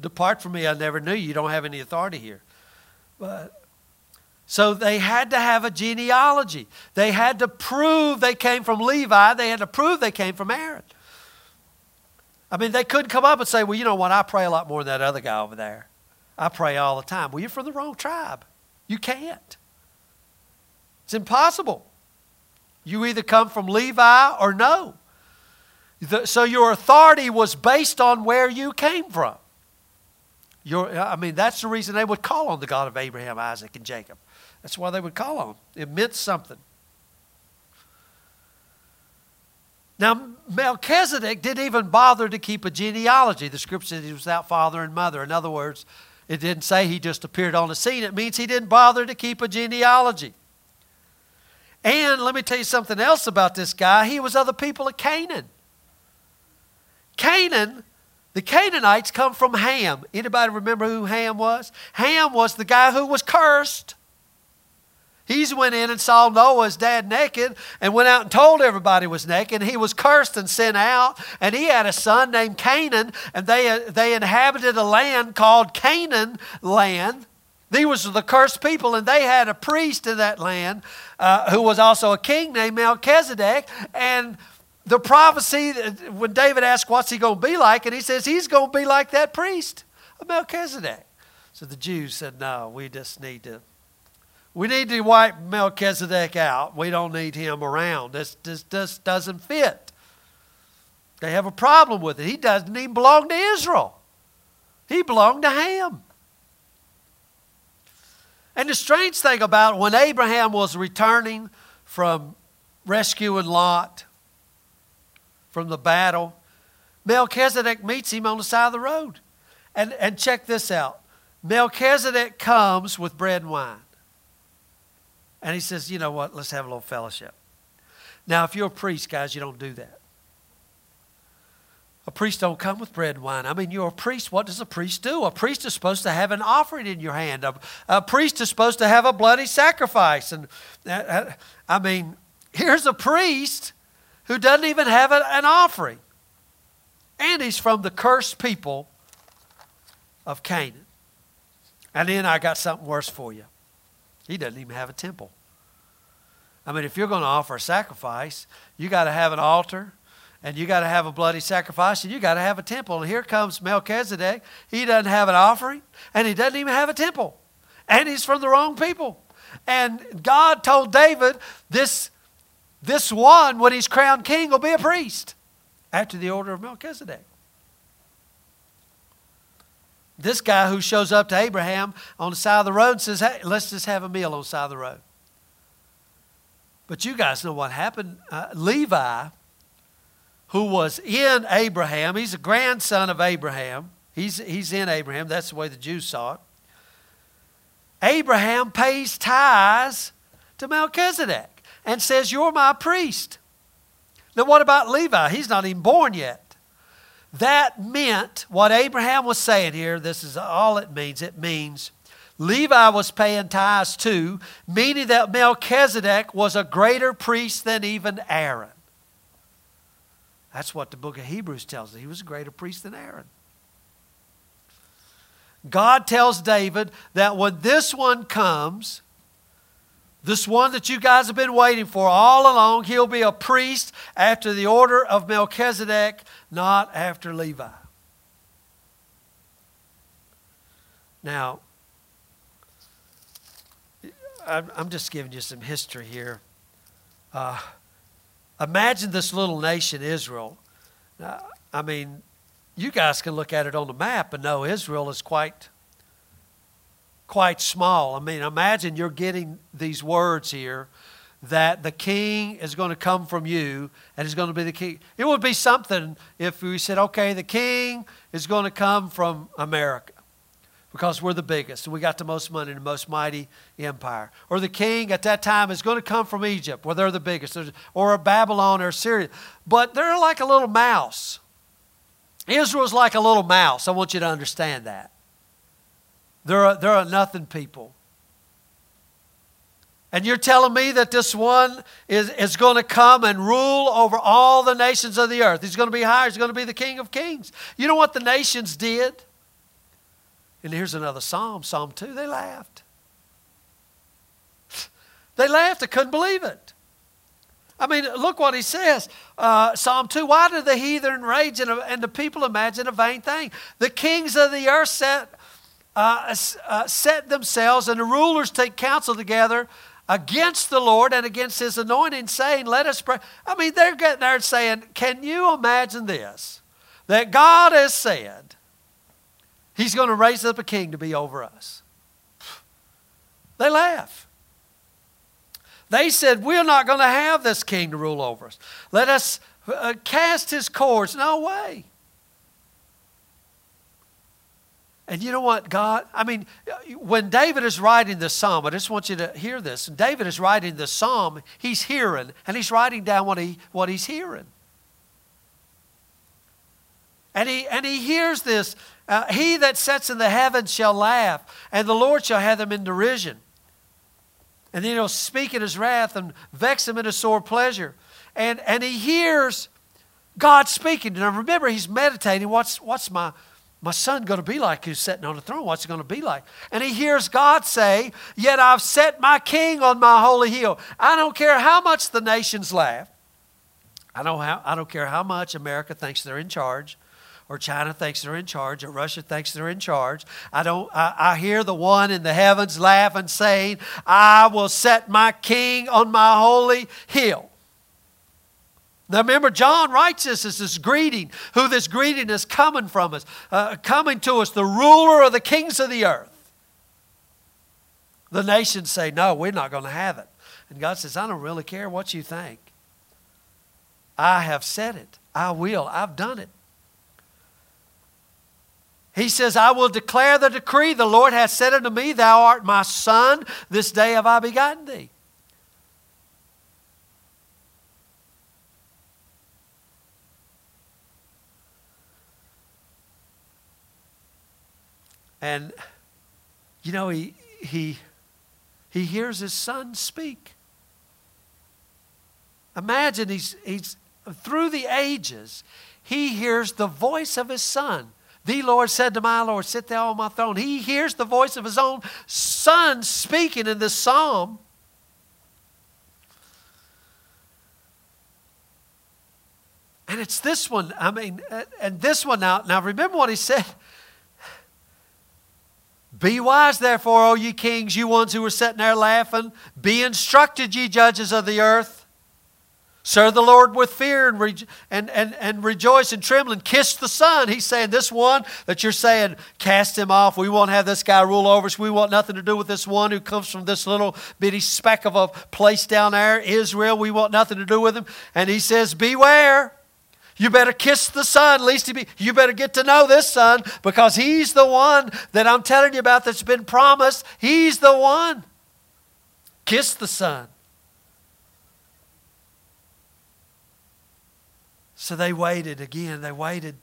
Speaker 1: Depart from me. I never knew you. You don't have any authority here. But so they had to have a genealogy. They had to prove they came from Levi. They had to prove they came from Aaron. I mean, they couldn't come up and say, well, you know what? I pray a lot more than that other guy over there. I pray all the time. Well, you're from the wrong tribe. You can't. It's impossible. You either come from Levi or no. The, so your authority was based on where you came from. Your, I mean, that's the reason they would call on the God of Abraham, Isaac, and Jacob. That's why they would call on. It meant something. Now, Melchizedek didn't even bother to keep a genealogy. The scripture says he was without father and mother. In other words, it didn't say he just appeared on the scene. It means he didn't bother to keep a genealogy. And let me tell you something else about this guy. He was of the people of Canaan. Canaan, the Canaanites come from Ham. Anybody remember who Ham was? Ham was the guy who was cursed. He's went in and saw Noah's dad naked and went out and told everybody was naked. He was cursed and sent out. And he had a son named Canaan, and they, they inhabited a land called Canaan land. These was the cursed people, and they had a priest in that land uh, who was also a king named Melchizedek. And the prophecy, when David asked, What's he going to be like? And he says, He's going to be like that priest Melchizedek. So the Jews said, No, we just need to we need to wipe Melchizedek out. We don't need him around. This, this, this doesn't fit. They have a problem with it. He doesn't even belong to Israel, he belonged to Ham. And the strange thing about it, when Abraham was returning from rescuing Lot from the battle, Melchizedek meets him on the side of the road. And, and check this out Melchizedek comes with bread and wine. And he says, you know what, let's have a little fellowship. Now, if you're a priest, guys, you don't do that. A priest don't come with bread and wine. I mean, you're a priest. What does a priest do? A priest is supposed to have an offering in your hand. A, a priest is supposed to have a bloody sacrifice. And uh, uh I mean, here's a priest who doesn't even have a, an offering. And he's from the cursed people of Canaan. And then I got something worse for you. He doesn't even have a temple. I mean, if you're going to offer a sacrifice, you got to have an altar and you got to have a bloody sacrifice and you got to have a temple. And here comes Melchizedek. He doesn't have an offering and he doesn't even have a temple. And he's from the wrong people. And God told David, this, this one, when he's crowned king, will be a priest after the order of Melchizedek. This guy who shows up to Abraham on the side of the road and says, Hey, let's just have a meal on the side of the road. But you guys know what happened. Uh, Levi, who was in Abraham, he's a grandson of Abraham. He's, he's in Abraham. That's the way the Jews saw it. Abraham pays tithes to Melchizedek and says, You're my priest. Now, what about Levi? He's not even born yet. That meant what Abraham was saying here, this is all it means. It means Levi was paying tithes too, meaning that Melchizedek was a greater priest than even Aaron. That's what the book of Hebrews tells us. He was a greater priest than Aaron. God tells David that when this one comes, this one that you guys have been waiting for all along, he'll be a priest after the order of Melchizedek, not after Levi. Now, I'm just giving you some history here. Uh, imagine this little nation, Israel. Now, I mean, you guys can look at it on the map and know Israel is quite quite small. I mean, imagine you're getting these words here that the king is going to come from you and is going to be the king. It would be something if we said, okay, the king is going to come from America because we're the biggest and we got the most money and the most mighty empire. Or the king at that time is going to come from Egypt where they're the biggest, or Babylon or Syria. But they're like a little mouse. Israel's like a little mouse. I want you to understand that. They're a, they're a nothing people. And you're telling me that this one is, is going to come and rule over all the nations of the earth. He's going to be higher. He's going to be the King of Kings. You know what the nations did? And here's another psalm, Psalm 2. They laughed. They laughed. They couldn't believe it. I mean, look what he says. Uh, Psalm 2 Why do the heathen rage and, and the people imagine a vain thing? The kings of the earth set uh, uh, set themselves and the rulers take counsel together against the Lord and against his anointing, saying, Let us pray. I mean, they're getting there saying, Can you imagine this? That God has said he's going to raise up a king to be over us. They laugh. They said, We're not going to have this king to rule over us. Let us uh, cast his cords. No way. And you know what, God? I mean, when David is writing the psalm, I just want you to hear this. David is writing the psalm, he's hearing, and he's writing down what, he, what he's hearing. And he, and he hears this uh, He that sits in the heavens shall laugh, and the Lord shall have them in derision. And then he'll speak in his wrath and vex him in his sore pleasure. And, and he hears God speaking. Now remember, he's meditating. What's, what's my, my son going to be like who's sitting on the throne? What's he going to be like? And he hears God say, Yet I've set my king on my holy hill. I don't care how much the nations laugh. I don't, I don't care how much America thinks they're in charge or China thinks they're in charge, or Russia thinks they're in charge. I don't. I, I, hear the one in the heavens laughing, saying, "I will set my king on my holy hill." Now remember, John writes this as this greeting. Who this greeting is coming from us, uh, coming to us, the ruler of the kings of the earth. The nations say, "No, we're not going to have it," and God says, "I don't really care what you think. I have said it. I will. I've done it." He says, I will declare the decree. The Lord hath said unto me, Thou art my son. This day have I begotten thee. And, you know, he, he, he hears his son speak. Imagine he's, he's through the ages, he hears the voice of his son. The Lord said to my Lord, Sit thou on my throne. He hears the voice of his own son speaking in this psalm. And it's this one, I mean, and this one now. Now remember what he said. Be wise, therefore, O ye kings, you ones who were sitting there laughing. Be instructed, ye judges of the earth. Serve the Lord with fear and, re- and, and, and rejoice and trembling. Kiss the Son. He's saying, This one that you're saying, cast him off. We won't have this guy rule over us. We want nothing to do with this one who comes from this little bitty speck of a place down there, Israel. We want nothing to do with him. And he says, Beware. You better kiss the son, at least he be, you better get to know this son because he's the one that I'm telling you about that's been promised. He's the one. Kiss the son. So they waited again. They waited.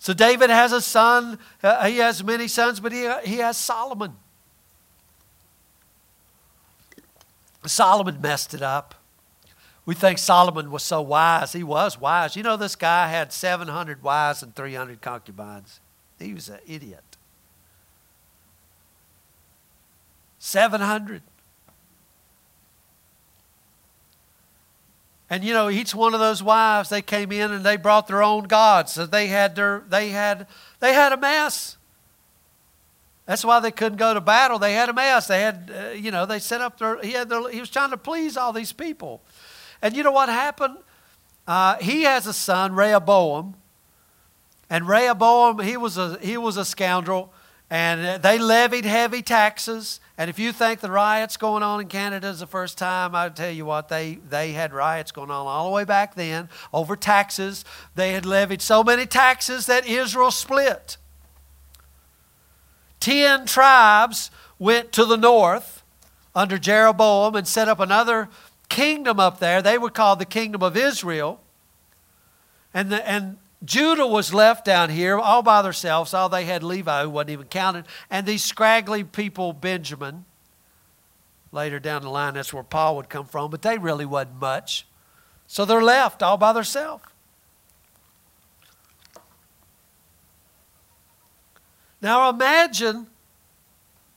Speaker 1: So David has a son. Uh, he has many sons, but he, he has Solomon. Solomon messed it up. We think Solomon was so wise. He was wise. You know, this guy had 700 wives and 300 concubines. He was an idiot. 700. And you know, each one of those wives, they came in and they brought their own gods. So they had their they had they had a mess. That's why they couldn't go to battle. They had a mess. They had uh, you know, they set up their he had their, he was trying to please all these people. And you know what happened? Uh, he has a son, Rehoboam. And Rehoboam, he was a he was a scoundrel and they levied heavy taxes. And if you think the riots going on in Canada is the first time, I tell you what, they, they had riots going on all the way back then over taxes. They had levied so many taxes that Israel split. Ten tribes went to the north under Jeroboam and set up another kingdom up there. They were called the Kingdom of Israel. And, the, and Judah was left down here all by themselves. All they had Levi, who wasn't even counted, and these scraggly people, Benjamin. Later down the line, that's where Paul would come from, but they really wasn't much. So they're left all by themselves. Now imagine,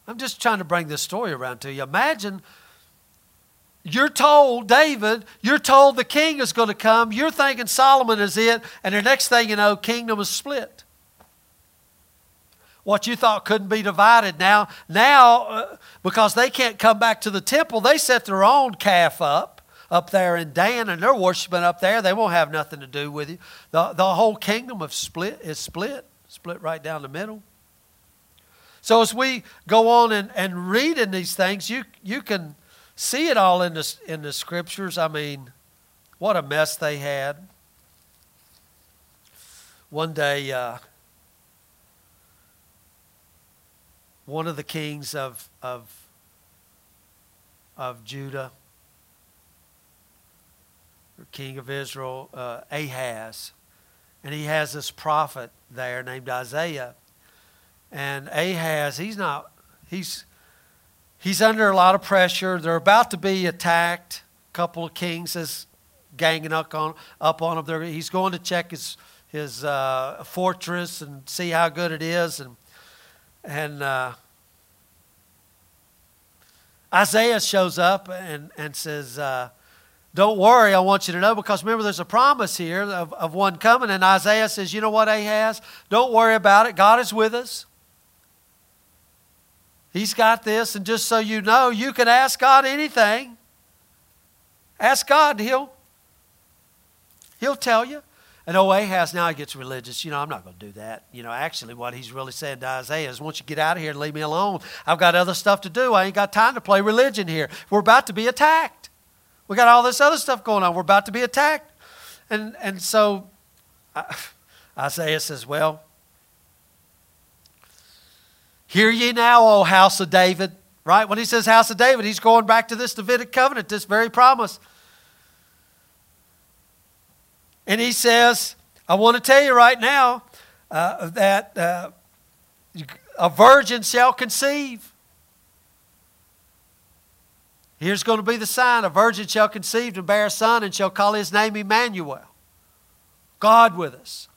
Speaker 1: I'm just trying to bring this story around to you. Imagine you're told, David, you're told the king is going to come. You're thinking Solomon is it, and the next thing you know, kingdom is split. What you thought couldn't be divided now, now uh, because they can't come back to the temple, they set their own calf up up there in Dan, and they're worshiping up there. They won't have nothing to do with you. The, the whole kingdom of split is split, split right down the middle. So as we go on and, and read in these things, you, you can see it all in the, in the scriptures. I mean, what a mess they had. One day, uh, one of the kings of, of, of Judah, or king of Israel, uh, Ahaz, and he has this prophet there named Isaiah. And Ahaz, he's not, he's, he's under a lot of pressure. They're about to be attacked. A couple of kings is ganging up on, up on him. They're, he's going to check his, his uh, fortress and see how good it is. And, and uh, Isaiah shows up and, and says, uh, don't worry, I want you to know because remember there's a promise here of, of one coming. And Isaiah says, You know what, Ahaz? Don't worry about it. God is with us. He's got this. And just so you know, you can ask God anything. Ask God, He'll, he'll tell you. And oh, Ahaz now he gets religious. You know, I'm not going to do that. You know, actually, what he's really saying to Isaiah is, once you get out of here and leave me alone, I've got other stuff to do. I ain't got time to play religion here. We're about to be attacked. We got all this other stuff going on. We're about to be attacked. And, and so Isaiah says, Well, hear ye now, O house of David. Right? When he says house of David, he's going back to this Davidic covenant, this very promise. And he says, I want to tell you right now uh, that uh, a virgin shall conceive Here's going to be the sign a virgin shall conceive and bear a son and shall call his name Emmanuel. God with us.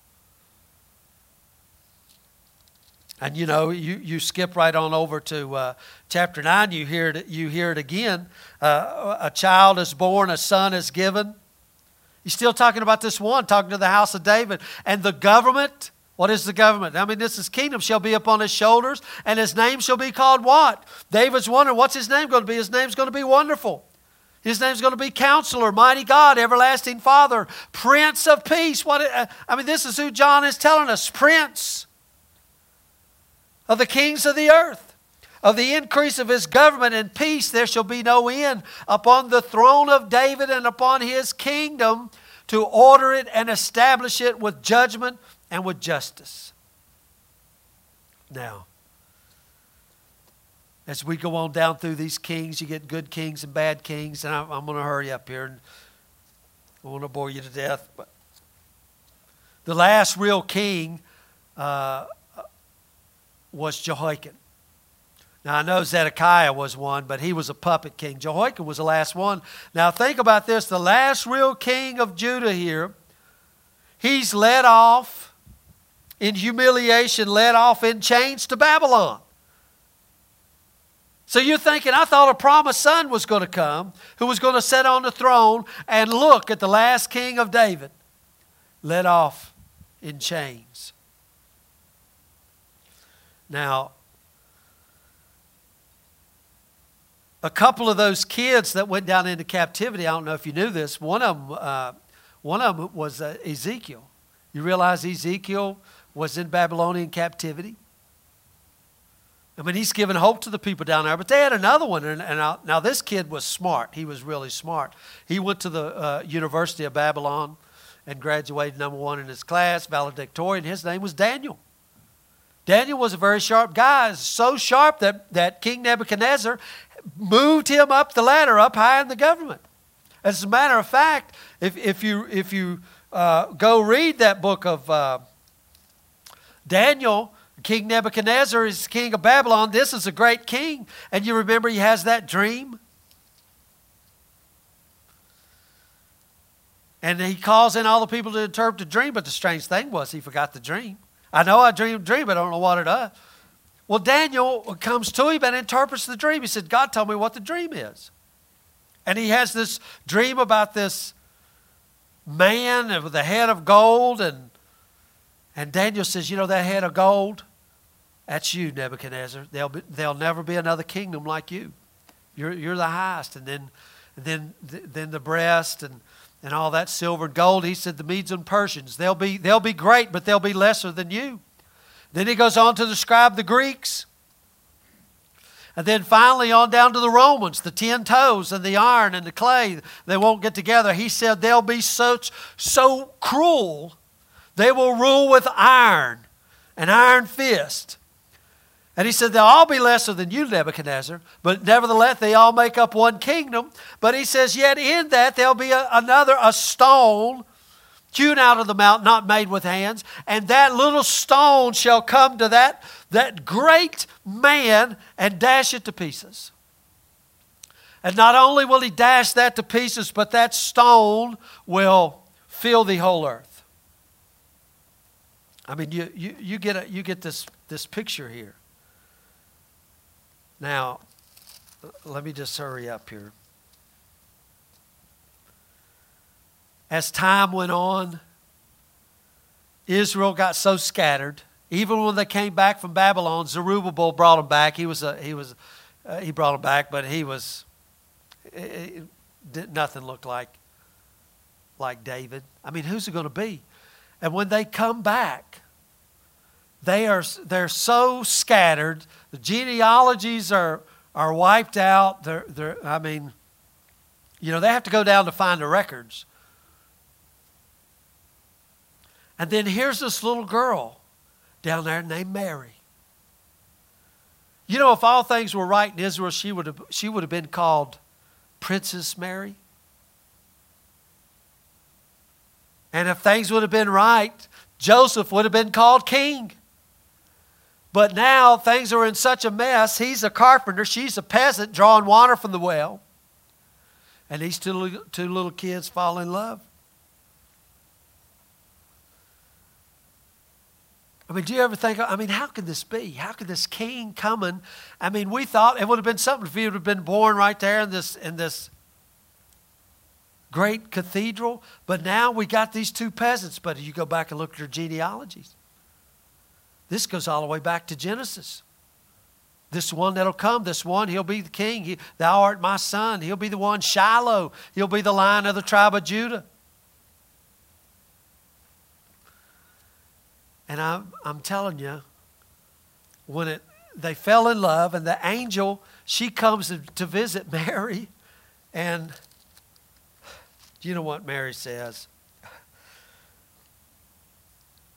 Speaker 1: And you know, you, you skip right on over to uh, chapter 9, you hear it, you hear it again. Uh, a child is born, a son is given. He's still talking about this one, talking to the house of David. And the government what is the government? I mean, this is kingdom shall be upon his shoulders, and his name shall be called what? David's wondering, what's his name going to be? His name's going to be wonderful. His name's going to be Counselor, Mighty God, Everlasting Father, Prince of Peace. What? Uh, I mean, this is who John is telling us Prince of the kings of the earth. Of the increase of his government and peace, there shall be no end upon the throne of David and upon his kingdom to order it and establish it with judgment and with justice. Now, as we go on down through these kings, you get good kings and bad kings, and I'm, I'm going to hurry up here and I want to bore you to death. But the last real king uh, was Jehoiakim. Now, I know Zedekiah was one, but he was a puppet king. Jehoiakim was the last one. Now, think about this the last real king of Judah here, he's led off in humiliation, led off in chains to Babylon. So you're thinking, I thought a promised son was going to come who was going to sit on the throne and look at the last king of David, led off in chains. Now, a couple of those kids that went down into captivity, I don't know if you knew this, one of them, uh, one of them was uh, Ezekiel. You realize Ezekiel was in Babylonian captivity. I mean, he's given hope to the people down there. But they had another one. And, and now, now, this kid was smart. He was really smart. He went to the uh, University of Babylon and graduated number one in his class, valedictorian. His name was Daniel. Daniel was a very sharp guy, so sharp that, that King Nebuchadnezzar moved him up the ladder, up high in the government. As a matter of fact, if, if you, if you uh, go read that book of. Uh, Daniel, King Nebuchadnezzar, is king of Babylon. This is a great king. And you remember he has that dream? And he calls in all the people to interpret the dream, but the strange thing was he forgot the dream. I know I dreamed dream, but I don't know what it is. Well, Daniel comes to him and interprets the dream. He said, God told me what the dream is. And he has this dream about this man with a head of gold and and Daniel says, You know, that head of gold, that's you, Nebuchadnezzar. There'll, be, there'll never be another kingdom like you. You're, you're the highest. And then, then, then the breast and, and all that silver and gold. He said, The Medes and Persians, they'll be, they'll be great, but they'll be lesser than you. Then he goes on to describe the Greeks. And then finally, on down to the Romans, the ten toes and the iron and the clay, they won't get together. He said they'll be such so cruel, they will rule with iron, an iron fist. And he said, They'll all be lesser than you, Nebuchadnezzar, but nevertheless, they all make up one kingdom. But he says, Yet in that there'll be a, another, a stone hewn out of the mountain, not made with hands, and that little stone shall come to that, that great man and dash it to pieces. And not only will he dash that to pieces, but that stone will fill the whole earth. I mean, you, you, you, get, a, you get this, this picture here. Now, let me just hurry up here. as time went on, Israel got so scattered. Even when they came back from Babylon, Zerubbabel brought them back. He was a, he was uh, he brought them back, but he was it, it, nothing looked like like David. I mean, who's it going to be? And when they come back, they are they're so scattered. The genealogies are are wiped out. They're, they're I mean, you know, they have to go down to find the records. And then here's this little girl down there named Mary. You know, if all things were right in Israel, she would have, she would have been called Princess Mary. And if things would have been right, Joseph would have been called king. But now things are in such a mess. He's a carpenter, she's a peasant drawing water from the well. And these two, two little kids fall in love. I mean, do you ever think, I mean, how could this be? How could this king coming? I mean, we thought it would have been something if he would have been born right there in this, in this great cathedral. But now we got these two peasants. But you go back and look at their genealogies. This goes all the way back to Genesis. This one that'll come, this one, he'll be the king. He, Thou art my son. He'll be the one, Shiloh. He'll be the lion of the tribe of Judah. And I'm, I'm telling you, when it, they fell in love, and the angel, she comes to visit Mary, and you know what Mary says?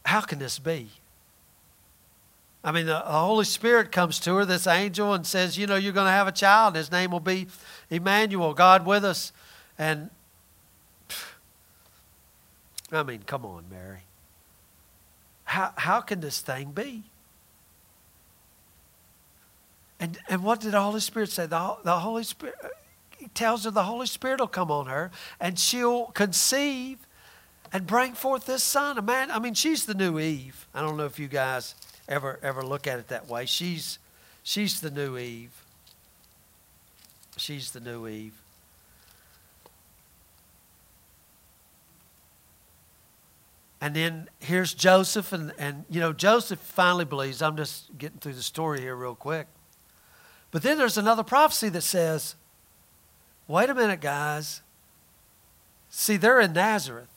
Speaker 1: How can this be? I mean, the, the Holy Spirit comes to her, this angel, and says, You know, you're going to have a child. His name will be Emmanuel, God with us. And, I mean, come on, Mary how, how can this thing be? And, and what did the Holy Spirit say? The, the Holy Spirit he tells her the Holy Spirit will come on her and she'll conceive and bring forth this son. A man, I mean, she's the new Eve. I don't know if you guys ever ever look at it that way. She's she's the new Eve. She's the new Eve. And then here's Joseph, and, and you know, Joseph finally believes. I'm just getting through the story here real quick. But then there's another prophecy that says, wait a minute, guys. See, they're in Nazareth.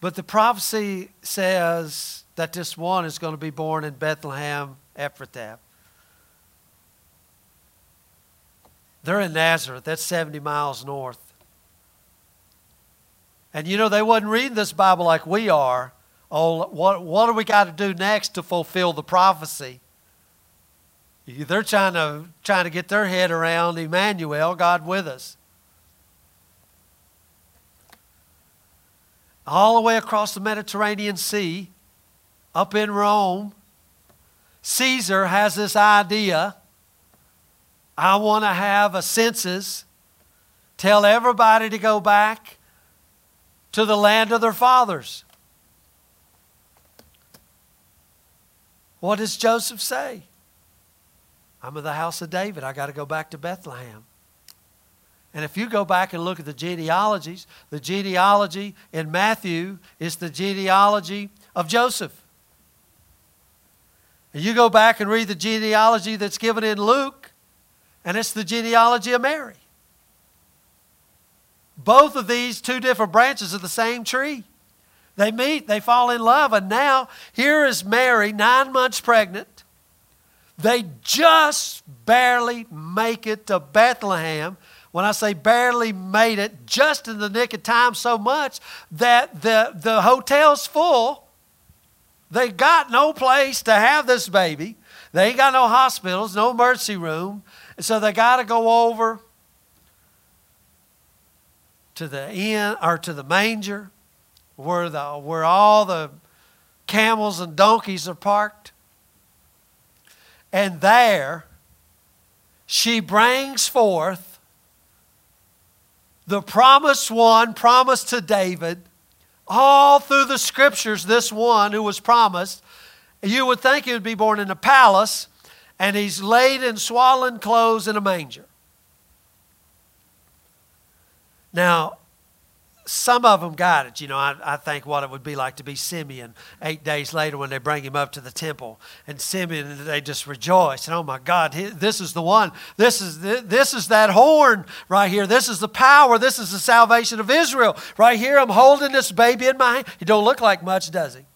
Speaker 1: But the prophecy says that this one is going to be born in Bethlehem, Ephrathah. They're in Nazareth. That's 70 miles north. And you know, they wasn't reading this Bible like we are. Oh, what, what do we got to do next to fulfill the prophecy? They're trying to, trying to get their head around Emmanuel, God with us. All the way across the Mediterranean Sea, up in Rome, Caesar has this idea I want to have a census, tell everybody to go back to the land of their fathers. What does Joseph say? I'm of the house of David. I got to go back to Bethlehem. And if you go back and look at the genealogies, the genealogy in Matthew is the genealogy of Joseph. And you go back and read the genealogy that's given in Luke, and it's the genealogy of Mary. Both of these two different branches of the same tree. They meet, they fall in love, and now here is Mary, nine months pregnant. They just barely make it to Bethlehem. When I say barely made it, just in the nick of time, so much that the, the hotel's full. They got no place to have this baby. They ain't got no hospitals, no emergency room. And so they got to go over to the inn or to the manger where, the, where all the camels and donkeys are parked. And there she brings forth the promised one promised to David. All through the scriptures, this one who was promised, you would think he would be born in a palace, and he's laid in swaddling clothes in a manger. Now, some of them got it. You know, I, I think what it would be like to be Simeon eight days later when they bring him up to the temple. And Simeon, they just rejoice. And oh my God, this is the one. This is, this is that horn right here. This is the power. This is the salvation of Israel. Right here, I'm holding this baby in my hand. He don't look like much, does he?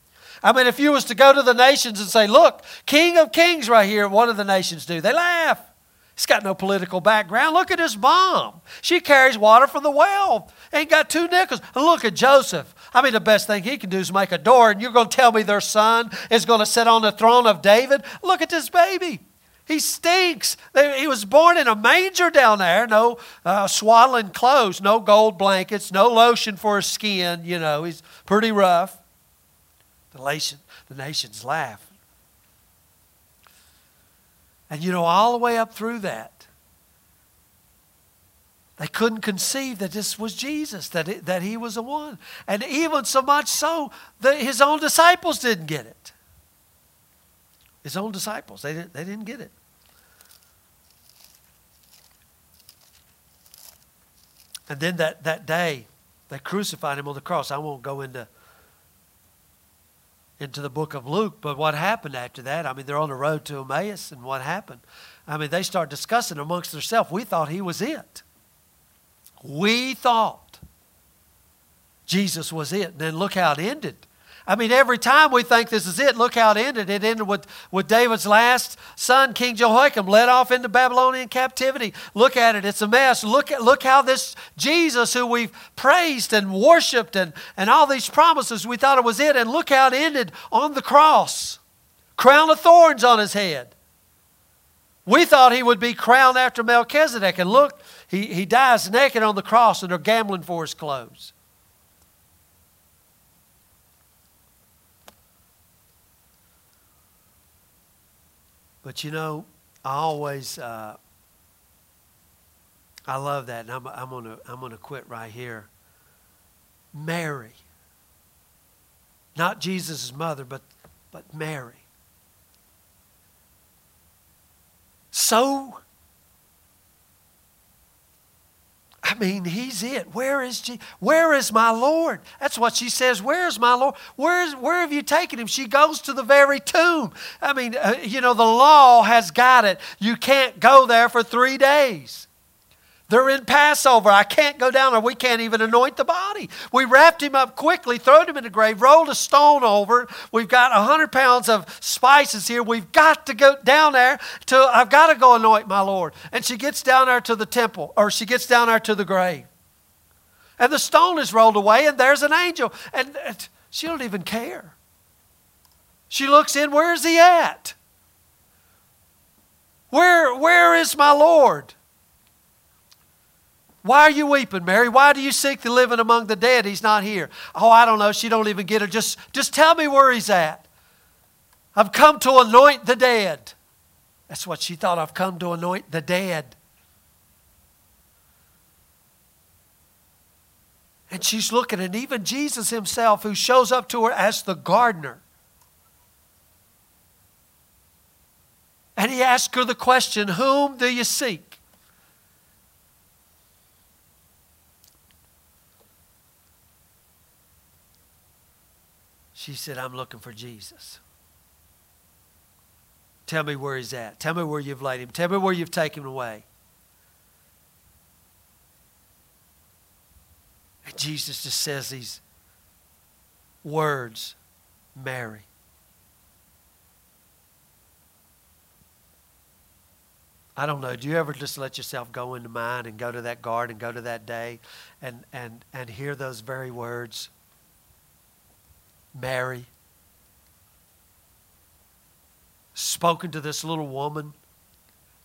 Speaker 1: I mean, if you was to go to the nations and say, look, King of Kings right here, what do the nations do? They laugh. He's got no political background. Look at his mom. She carries water from the well. Ain't got two nickels. And look at Joseph. I mean, the best thing he can do is make a door, and you're going to tell me their son is going to sit on the throne of David? Look at this baby. He stinks. He was born in a manger down there, no uh, swaddling clothes, no gold blankets, no lotion for his skin. You know, he's pretty rough. The, nation, the nations laugh. And you know, all the way up through that, they couldn't conceive that this was Jesus, that, it, that he was the one. And even so much so that his own disciples didn't get it. His own disciples, they didn't, they didn't get it. And then that, that day, they crucified him on the cross. I won't go into into the book of Luke. But what happened after that? I mean, they're on the road to Emmaus, and what happened? I mean, they start discussing amongst themselves. We thought he was it. We thought Jesus was it. And then look how it ended. I mean, every time we think this is it, look how it ended. It ended with, with David's last son, King Jehoiakim, led off into Babylonian captivity. Look at it, it's a mess. Look, at, look how this Jesus, who we've praised and worshiped, and, and all these promises, we thought it was it, and look how it ended on the cross. Crown of thorns on his head. We thought he would be crowned after Melchizedek, and look, he, he dies naked on the cross, and they're gambling for his clothes. But you know, I always, uh, I love that, and I'm, I'm gonna, I'm gonna quit right here. Mary, not Jesus' mother, but, but Mary. So I mean, he's it. Where is Je- Where is my Lord? That's what she says. Where is my Lord? Where, is, where have you taken him? She goes to the very tomb. I mean, uh, you know, the law has got it. You can't go there for three days. They're in Passover. I can't go down there. We can't even anoint the body. We wrapped him up quickly, thrown him in the grave, rolled a stone over. We've got 100 pounds of spices here. We've got to go down there to, I've got to go anoint my Lord. And she gets down there to the temple, or she gets down there to the grave. And the stone is rolled away, and there's an angel. And she don't even care. She looks in, where's he at? Where, where is my Lord? Why are you weeping, Mary? Why do you seek the living among the dead? He's not here. Oh, I don't know. She don't even get it. Just, just tell me where he's at. I've come to anoint the dead. That's what she thought. I've come to anoint the dead. And she's looking, and even Jesus himself, who shows up to her as the gardener, and he asks her the question, Whom do you seek? She said, I'm looking for Jesus. Tell me where he's at. Tell me where you've laid him. Tell me where you've taken him away. And Jesus just says these words Mary. I don't know. Do you ever just let yourself go into mind and go to that garden, go to that day, and and and hear those very words? Mary, spoken to this little woman,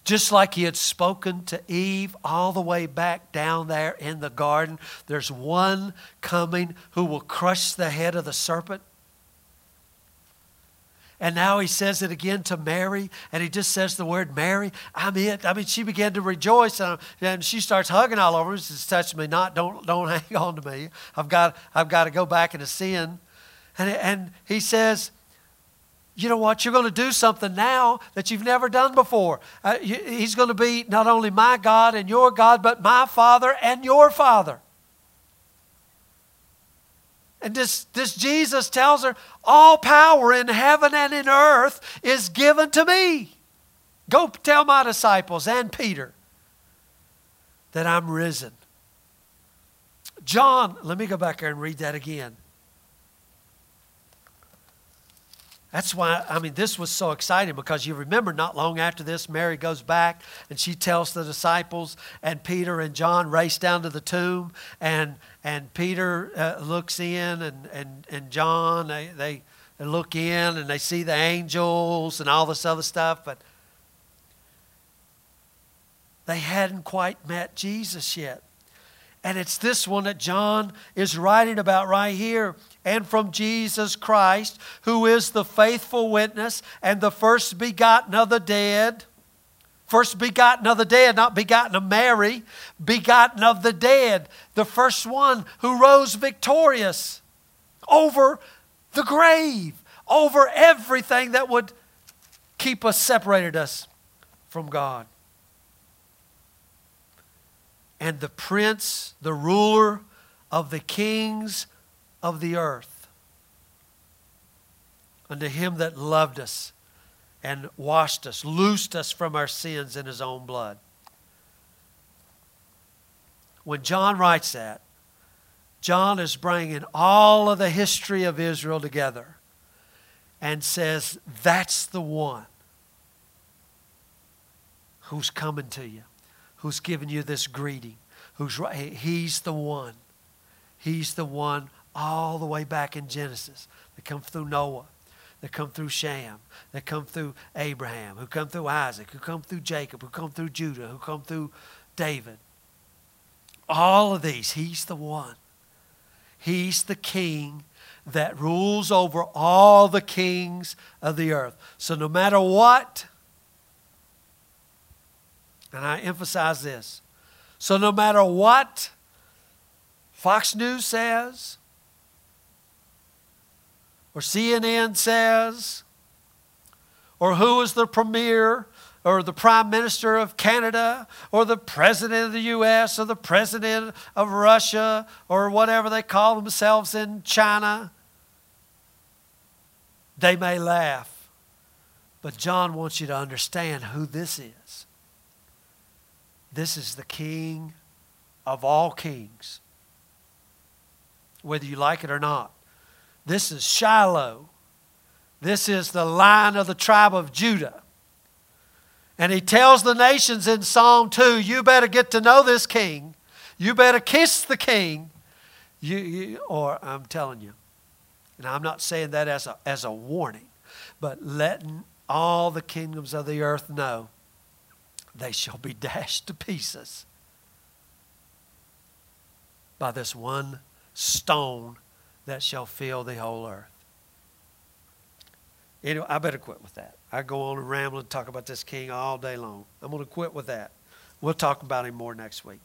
Speaker 1: just like he had spoken to Eve all the way back down there in the garden. There's one coming who will crush the head of the serpent. And now he says it again to Mary, and he just says the word Mary. I'm it. I mean, she began to rejoice, and, and she starts hugging all over. She says, "Touch me not. Don't don't hang on to me. I've got I've got to go back into sin." And and he says, "You know what? You're going to do something now that you've never done before. Uh, he's going to be not only my God and your God, but my Father and your Father." And this, this Jesus tells her, All power in heaven and in earth is given to me. Go tell my disciples and Peter that I'm risen. John, let me go back there and read that again. That's why, I mean, this was so exciting because you remember not long after this, Mary goes back and she tells the disciples, and Peter and John race down to the tomb, and, and Peter uh, looks in, and, and, and John, they, they look in and they see the angels and all this other stuff, but they hadn't quite met Jesus yet. And it's this one that John is writing about right here. And from Jesus Christ, who is the faithful witness and the first begotten of the dead. First begotten of the dead, not begotten of Mary, begotten of the dead. The first one who rose victorious over the grave, over everything that would keep us separated us from God and the prince, the ruler of the kings of the earth. Unto him that loved us and washed us, loosed us from our sins in his own blood. When John writes that, John is bringing all of the history of Israel together and says, That's the one who's coming to you who's given you this greeting. Who's right? He's the one. He's the one all the way back in Genesis that come through Noah, that come through Shem, that come through Abraham, who come through Isaac, who come through Jacob, who come through Judah, who come through David. All of these, he's the one. He's the king that rules over all the kings of the earth. So no matter what, and I emphasize this. So, no matter what Fox News says, or CNN says, or who is the premier, or the prime minister of Canada, or the president of the U.S., or the president of Russia, or whatever they call themselves in China, they may laugh. But John wants you to understand who this is. This is the King of all kings, whether you like it or not. This is Shiloh. This is the line of the tribe of Judah. And he tells the nations in Psalm 2 you better get to know this king. You better kiss the king. You, you, or I'm telling you, and I'm not saying that as a, as a warning, but letting all the kingdoms of the earth know they shall be dashed to pieces by this one stone that shall fill the whole earth. Anyway, I better quit with that. I go on and ramble and talk about this king all day long. I'm going to quit with that. We'll talk about him more next week.